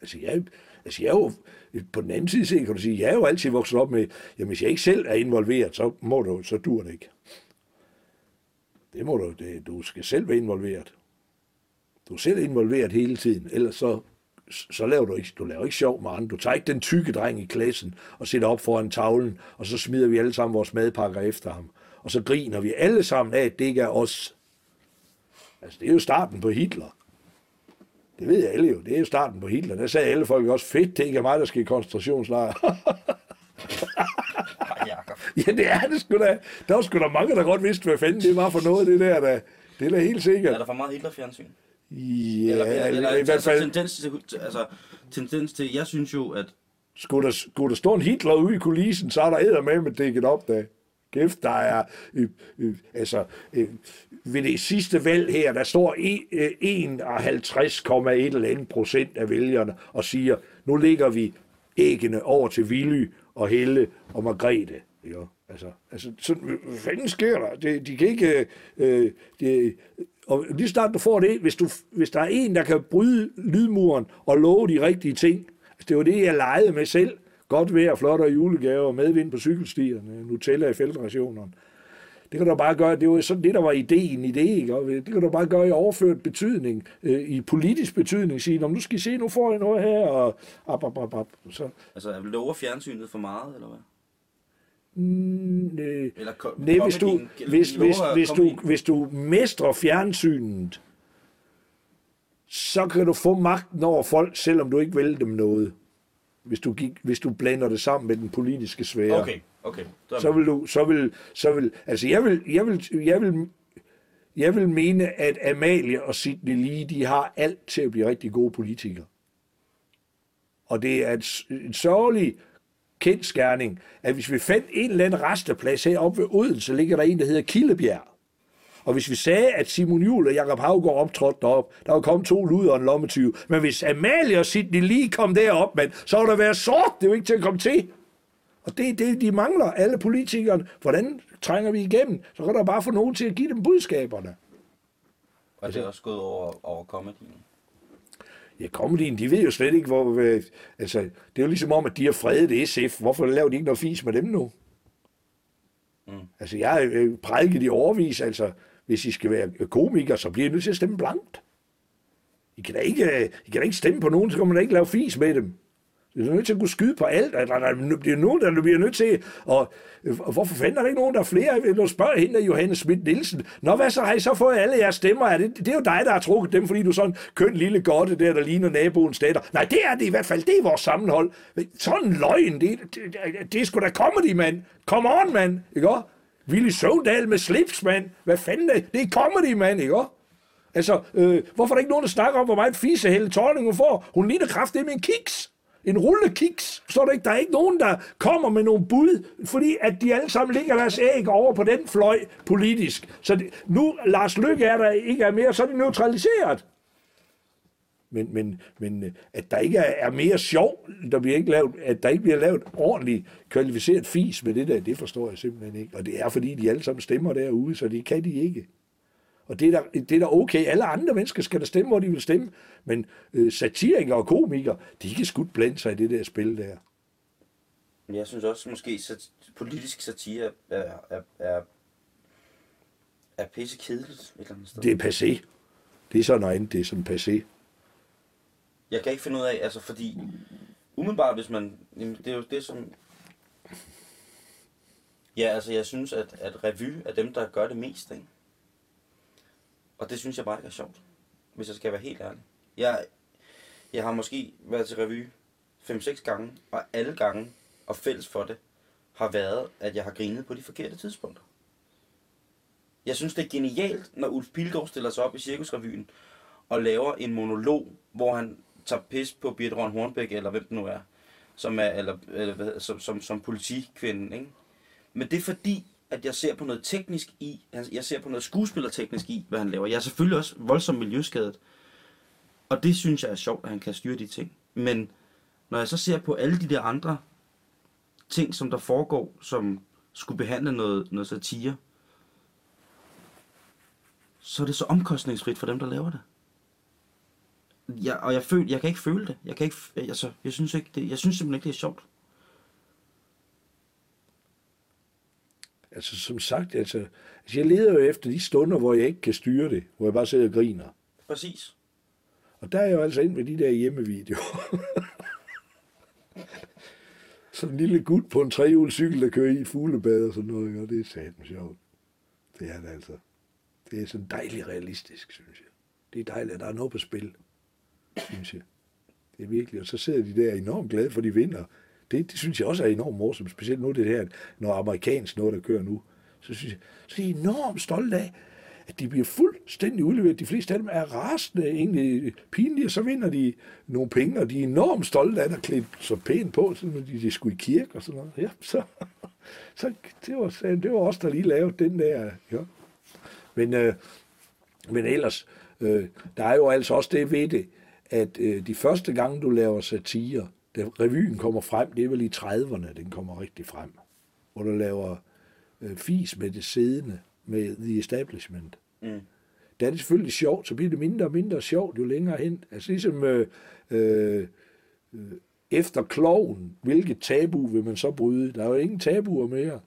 Altså, jeg, altså, jeg er jo, på den anden side set, kan du sige, jeg er jo altid vokset op med, jamen, hvis jeg ikke selv er involveret, så må du, så dur det ikke. Det må du, det, du skal selv være involveret. Du er selv involveret hele tiden, ellers så, så laver du ikke, du laver ikke sjov med andre. Du tager ikke den tykke dreng i klassen og sætter op foran tavlen, og så smider vi alle sammen vores madpakker efter ham. Og så griner vi alle sammen af, at det ikke er os. Altså, det er jo starten på Hitler. Det ved jeg alle jo. Det er jo starten på Hitler. Der sagde alle folk også, fedt, det ikke er mig, der skal i koncentrationslejr. Ja, det er det sgu da. Der var sgu da mange, der godt vidste, hvad fanden det var for noget, det der. Da. Det er da helt Er sikkert. der for meget Hitler-fjernsyn? Ja, eller, eller, eller, i hvert altså, fald tendens til, altså, tendens til, jeg synes jo, at skulle der, skulle der stå en Hitler ude i kulissen, så er der med dækket op da. Kæft, der er, øh, øh, altså, øh, ved det sidste valg her, der står e, øh, 51,1 eller andet procent af vælgerne og siger, nu ligger vi æggene over til Willy og Helle og Margrethe. Ikke? Altså, altså sådan, hvad fanden sker der? De, de kan ikke... Øh, øh de, og lige snart du får det, hvis, du, hvis der er en, der kan bryde lydmuren og love de rigtige ting, altså, det var det, jeg legede med selv. Godt vejr, flottere julegaver, medvind på cykelstierne, Nutella i feltrationerne. Det kan du bare gøre, det var sådan det, der var ideen i det, ikke? Og det kan du bare gøre i overført betydning, øh, i politisk betydning, sige, "Nå, nu skal I se, nu får jeg noget her, og op, op, op, op. Så, Altså, er lover fjernsynet for meget, eller hvad? mm, øh, Eller Nej, hvis du, comedyen- hvis, hvis, hvis, du, hvis du mestrer fjernsynet, så kan du få magten over folk, selvom du ikke vil dem noget. Hvis du, gik, hvis du blander det sammen med den politiske sfære. Okay, okay. Så, Så vil du, så vil, så vil, altså jeg vil, jeg vil, jeg vil, jeg vil mene, at Amalie og Sidney Lee, de har alt til at blive rigtig gode politikere. Og det er et, en sørgelig kendskærning, at hvis vi fandt en eller anden resteplads heroppe ved Odense, ligger der en, der hedder Kildebjerg. Og hvis vi sagde, at Simon Juhl og Jakob Havgaard optrådte derop, der var kommet to luder og en lommetyv. Men hvis Amalie og Sidney Lee kom derop, man, så ville der være sort. Det er jo ikke til at komme til. Og det er det, de mangler, alle politikerne. Hvordan trænger vi igennem? Så kan der bare få nogen til at give dem budskaberne. og det er også gået over, over comedyen. Ja, comedyen, de ved jo slet ikke, hvor... Øh, altså, det er jo ligesom om, at de har fredet SF. Hvorfor laver de ikke noget fis med dem nu? Mm. Altså, jeg har øh, prædiket i overvis, altså, hvis I skal være komiker, så bliver I nødt til at stemme blankt. I kan da ikke, I kan da ikke stemme på nogen, så kan man da ikke lave fis med dem. Det er nødt til at kunne skyde på alt. Der, der, bliver nogen, der bliver nødt til... Og, og hvorfor fanden er der ikke nogen, der er flere? Nu spørger hende, Johannes Schmidt Nielsen. Nå, hvad så har I så fået alle jeres stemmer? Er det, det er jo dig, der har trukket dem, fordi du er sådan køn lille godte der, der ligner naboens datter. Nej, det er det i hvert fald. Det er vores sammenhold. Sådan en løgn, det, det, det, det er sgu da comedy, mand. Come on, mand. Ikke også? Ville Søvndal med slips, mand. Hvad fanden er det? Det er comedy, mand, ikke også? Altså, øh, hvorfor er der ikke nogen, der snakker om, hvor meget fise Helle Thorning hun får? Hun ligner kraft det med en kiks. En rulle kiks. Forstår du ikke? Der er ikke nogen, der kommer med nogle bud, fordi at de alle sammen ligger deres æg over på den fløj politisk. Så det, nu Lars Lykke er der ikke er mere, så er det neutraliseret. Men, men, men øh, at der ikke er, er mere sjov, der bliver ikke lavet, at der ikke bliver lavet ordentligt kvalificeret fis med det der, det forstår jeg simpelthen ikke. Og det er fordi, de alle sammen stemmer derude, så det kan de ikke. Og det er, da, det er da okay. Alle andre mennesker skal da stemme, hvor de vil stemme. Men øh, satirikere og komikere, de kan sgu blande sig i det der spil der. Men Jeg synes også, måske sat, politisk satire er, er, er, er pisse kedeligt et eller andet sted. Det er passé. Det er sådan noget andet, det er sådan passé. Jeg kan ikke finde ud af, altså fordi, umiddelbart hvis man, jamen, det er jo det som, ja altså jeg synes, at, at revy er dem, der gør det mest, ikke? Og det synes jeg bare ikke er sjovt, hvis jeg skal være helt ærlig. Jeg, jeg har måske været til revy 5-6 gange, og alle gange, og fælles for det, har været, at jeg har grinet på de forkerte tidspunkter. Jeg synes, det er genialt, når Ulf Pilgaard stiller sig op i Cirkusrevyen og laver en monolog, hvor han tager pis på Birte Røn Hornbæk, eller hvem det nu er, som er eller, eller, hvad, som, som, som politikvinden. Ikke? Men det er fordi, at jeg ser på noget teknisk i, altså, jeg ser på noget skuespillerteknisk i, hvad han laver. Jeg er selvfølgelig også voldsomt miljøskadet, og det synes jeg er sjovt, at han kan styre de ting. Men når jeg så ser på alle de der andre ting, som der foregår, som skulle behandle noget, noget satire, så er det så omkostningsfrit for dem, der laver det. Jeg, og jeg, føl, jeg kan ikke føle det. Jeg, kan ikke, altså, jeg, synes ikke, det, jeg synes simpelthen ikke, det er sjovt. Altså som sagt, altså, altså jeg leder jo efter de stunder, hvor jeg ikke kan styre det, hvor jeg bare sidder og griner. Præcis. Og der er jeg jo altså ind med de der hjemmevideoer. Sådan en lille gut på en trehjulet cykel, der kører i fuglebad og sådan noget, og det er satme sjovt. Det er det altså. Det er sådan dejligt realistisk, synes jeg. Det er dejligt, at der er noget på spil, synes jeg. Det er virkelig. Og så sidder de der enormt glade for, de vinder. Det, det synes jeg også er enormt morsomt. Specielt nu det her, når amerikansk noget, der kører nu. Så synes jeg, så er de enormt stolte af, at de bliver fuldstændig udleveret. De fleste af dem er rasende, egentlig pinlige, og så vinder de nogle penge, og de er enormt stolte af at klæde så pænt på, så de, de skulle i kirke og sådan noget. Ja, så, så det, var, det var os, der lige lavede den der. Ja. Men, øh, men ellers, øh, der er jo altså også det ved det, at øh, de første gange, du laver satire, da revyen kommer frem, det er vel i 30'erne, den kommer rigtig frem, hvor du laver øh, fis med det siddende, med The Establishment. Mm. Der er det selvfølgelig sjovt, så bliver det mindre og mindre sjovt, jo længere hen. Altså ligesom øh, øh, øh, efter kloven, hvilket tabu vil man så bryde? Der er jo ingen tabuer mere.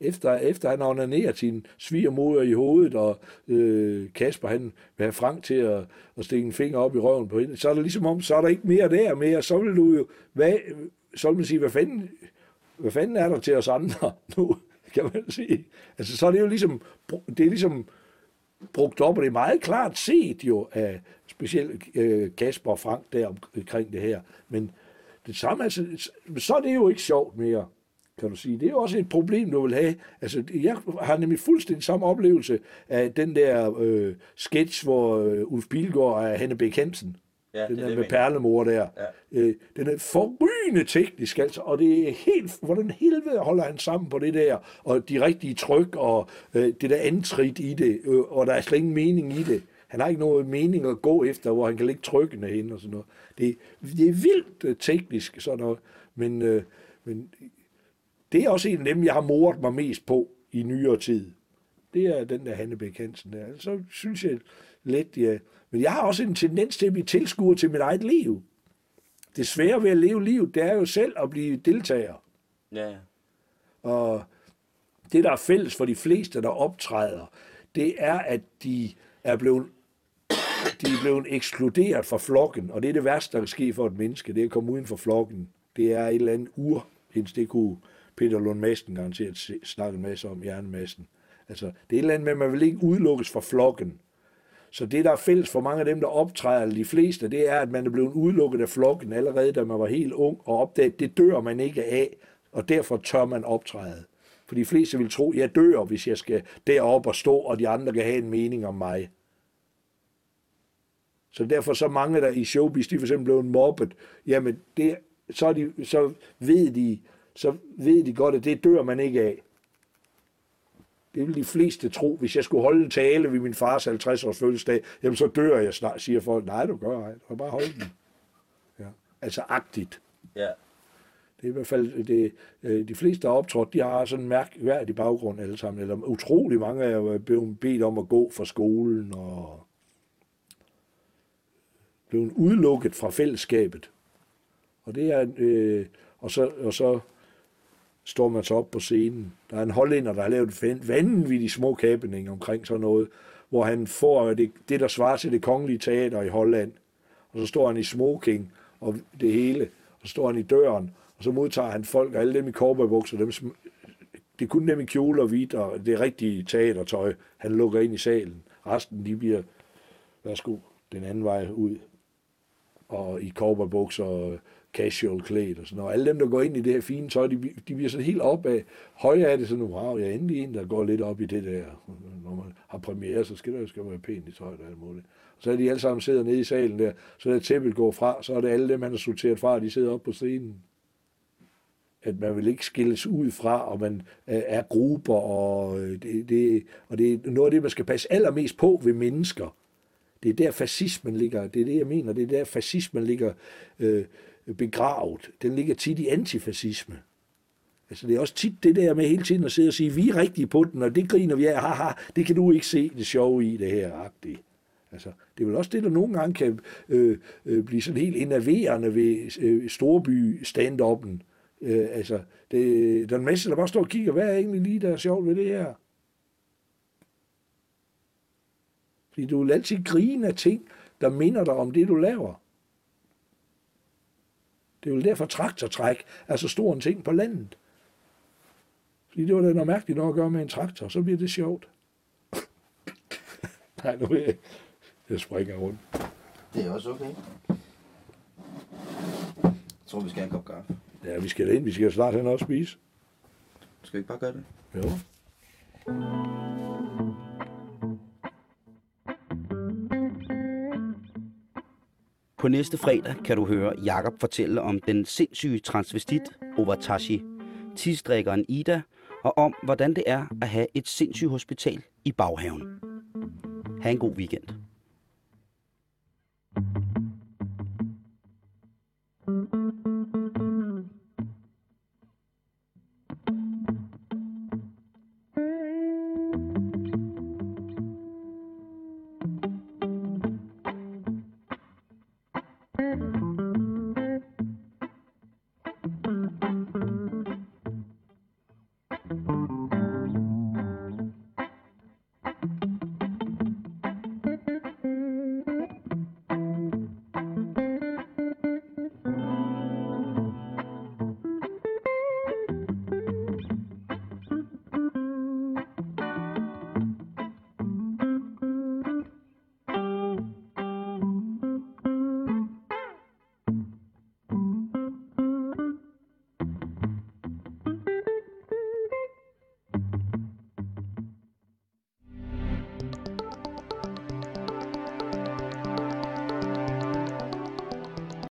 Efter, efter han onanerer sin svigermoder i hovedet, og øh, Kasper han vil have Frank til at, at stikke en finger op i røven på hende, så er det ligesom om, så er der ikke mere der mere. Så vil du jo, hvad, så vil man sige, hvad fanden, hvad fanden er der til os andre nu, kan man sige. Altså, så er det jo ligesom, det er ligesom brugt op, og det er meget klart set jo af specielt øh, Kasper og Frank der omkring det her. Men det samme, altså, så er det jo ikke sjovt mere, kan du sige. Det er også et problem, du vil have. Altså, jeg har nemlig fuldstændig samme oplevelse af den der øh, sketch, hvor øh, Ulf Pilgaard er Hanne Bæk Hansen. Ja, den det der er det, med perlemor der. Ja. Øh, den er forrygende teknisk, altså, og det er helt, hvordan helvede holder han sammen på det der, og de rigtige tryk, og øh, det der antrit i det, øh, og der er slet ingen mening i det. Han har ikke noget mening at gå efter, hvor han kan lægge trykkene hen og sådan noget. Det, det er vildt øh, teknisk, sådan noget, men, øh, men det er også en af dem, jeg har moret mig mest på i nyere tid. Det er den der Hanne Bæk Hansen der. Så synes jeg let, ja. Men jeg har også en tendens til at blive tilskuer til mit eget liv. Det svære ved at leve livet, det er jo selv at blive deltager. Ja. Og det, der er fælles for de fleste, der optræder, det er, at de er blevet, de er blevet ekskluderet fra flokken. Og det er det værste, der kan ske for et menneske, det er at komme uden for flokken. Det er et eller andet ur, det kunne Peter Lund Madsen garanteret se- snakke en masse om, hjernemassen. Altså, det er et eller andet med, at man vil ikke udelukkes fra flokken. Så det, der er fælles for mange af dem, der optræder, eller de fleste, det er, at man er blevet udelukket af flokken allerede, da man var helt ung, og opdaget, det dør man ikke af, og derfor tør man optræde. For de fleste vil tro, jeg dør, hvis jeg skal derop og stå, og de andre kan have en mening om mig. Så derfor så mange, der i showbiz, de for eksempel blevet mobbet, jamen det, så, de, så, ved de, så ved de godt, at det dør man ikke af. Det vil de fleste tro. Hvis jeg skulle holde en tale ved min fars 50-års fødselsdag, jamen så dør jeg snart, siger folk. Nej, du gør ej. Du bare holde den. Ja. Altså agtigt. Ja. Det er i hvert fald det, øh, de fleste, der er optrådt, de har sådan en mærkværdig baggrund alle sammen. Eller utrolig mange er jo blevet bedt om at gå fra skolen og blevet udelukket fra fællesskabet. Og det er, øh, og, så, og så står man så op på scenen. Der er en hollænder, der har lavet en vanvittig små kæbning omkring sådan noget, hvor han får det, det, der svarer til det kongelige teater i Holland. Og så står han i smoking og det hele. Og så står han i døren, og så modtager han folk, og alle dem i cowboybukser, dem, som, det er kun dem i kjole og hvidt, og det er rigtige teatertøj, han lukker ind i salen. Resten, de bliver, værsgo, den anden vej ud. Og i cowboybukser og casual klædt og sådan noget. Alle dem, der går ind i det her fine tøj, de, de bliver sådan helt op af, høje er det sådan, wow, jeg er endelig en, der går lidt op i det der. Når man har premiere, så skal der jo skal være pænt i tøjet og alt muligt. Så er de alle sammen sidder nede i salen der, så er tæppet går fra, så er det alle dem, man har sorteret fra, de sidder oppe på scenen. At man vil ikke skilles ud fra, og man øh, er grupper, og øh, det, det, og det er noget af det, man skal passe allermest på ved mennesker. Det er der fascismen ligger, det er det, jeg mener, det er der fascismen ligger øh, begravet. Den ligger tit i antifascisme. Altså det er også tit det der med hele tiden at sidde og sige, vi er rigtige på den, og det griner vi af, haha, det kan du ikke se det sjove i det her, agtigt. Altså, det er vel også det, der nogle gange kan øh, øh, blive sådan helt enerverende ved øh, storby stand-up'en. Øh, altså, det, der er en masse, der bare står og kigger, hvad er egentlig lige, der er sjovt ved det her? Fordi du vil altid grine af ting, der minder dig om det, du laver. Det er jo derfor traktortræk er så stor en ting på landet. Fordi det var da noget mærkeligt noget at gøre med en traktor, så bliver det sjovt. Nej, nu er jeg, jeg springer rundt. Det er også okay. Jeg tror, vi skal have en kop kaffe. Ja, vi skal ind. Vi skal snart hen og spise. Skal vi ikke bare gøre det? Jo. På næste fredag kan du høre Jakob fortælle om den sindssyge transvestit Obatashi, tidsdrikkeren Ida, og om hvordan det er at have et sindssygt hospital i baghaven. Ha' en god weekend.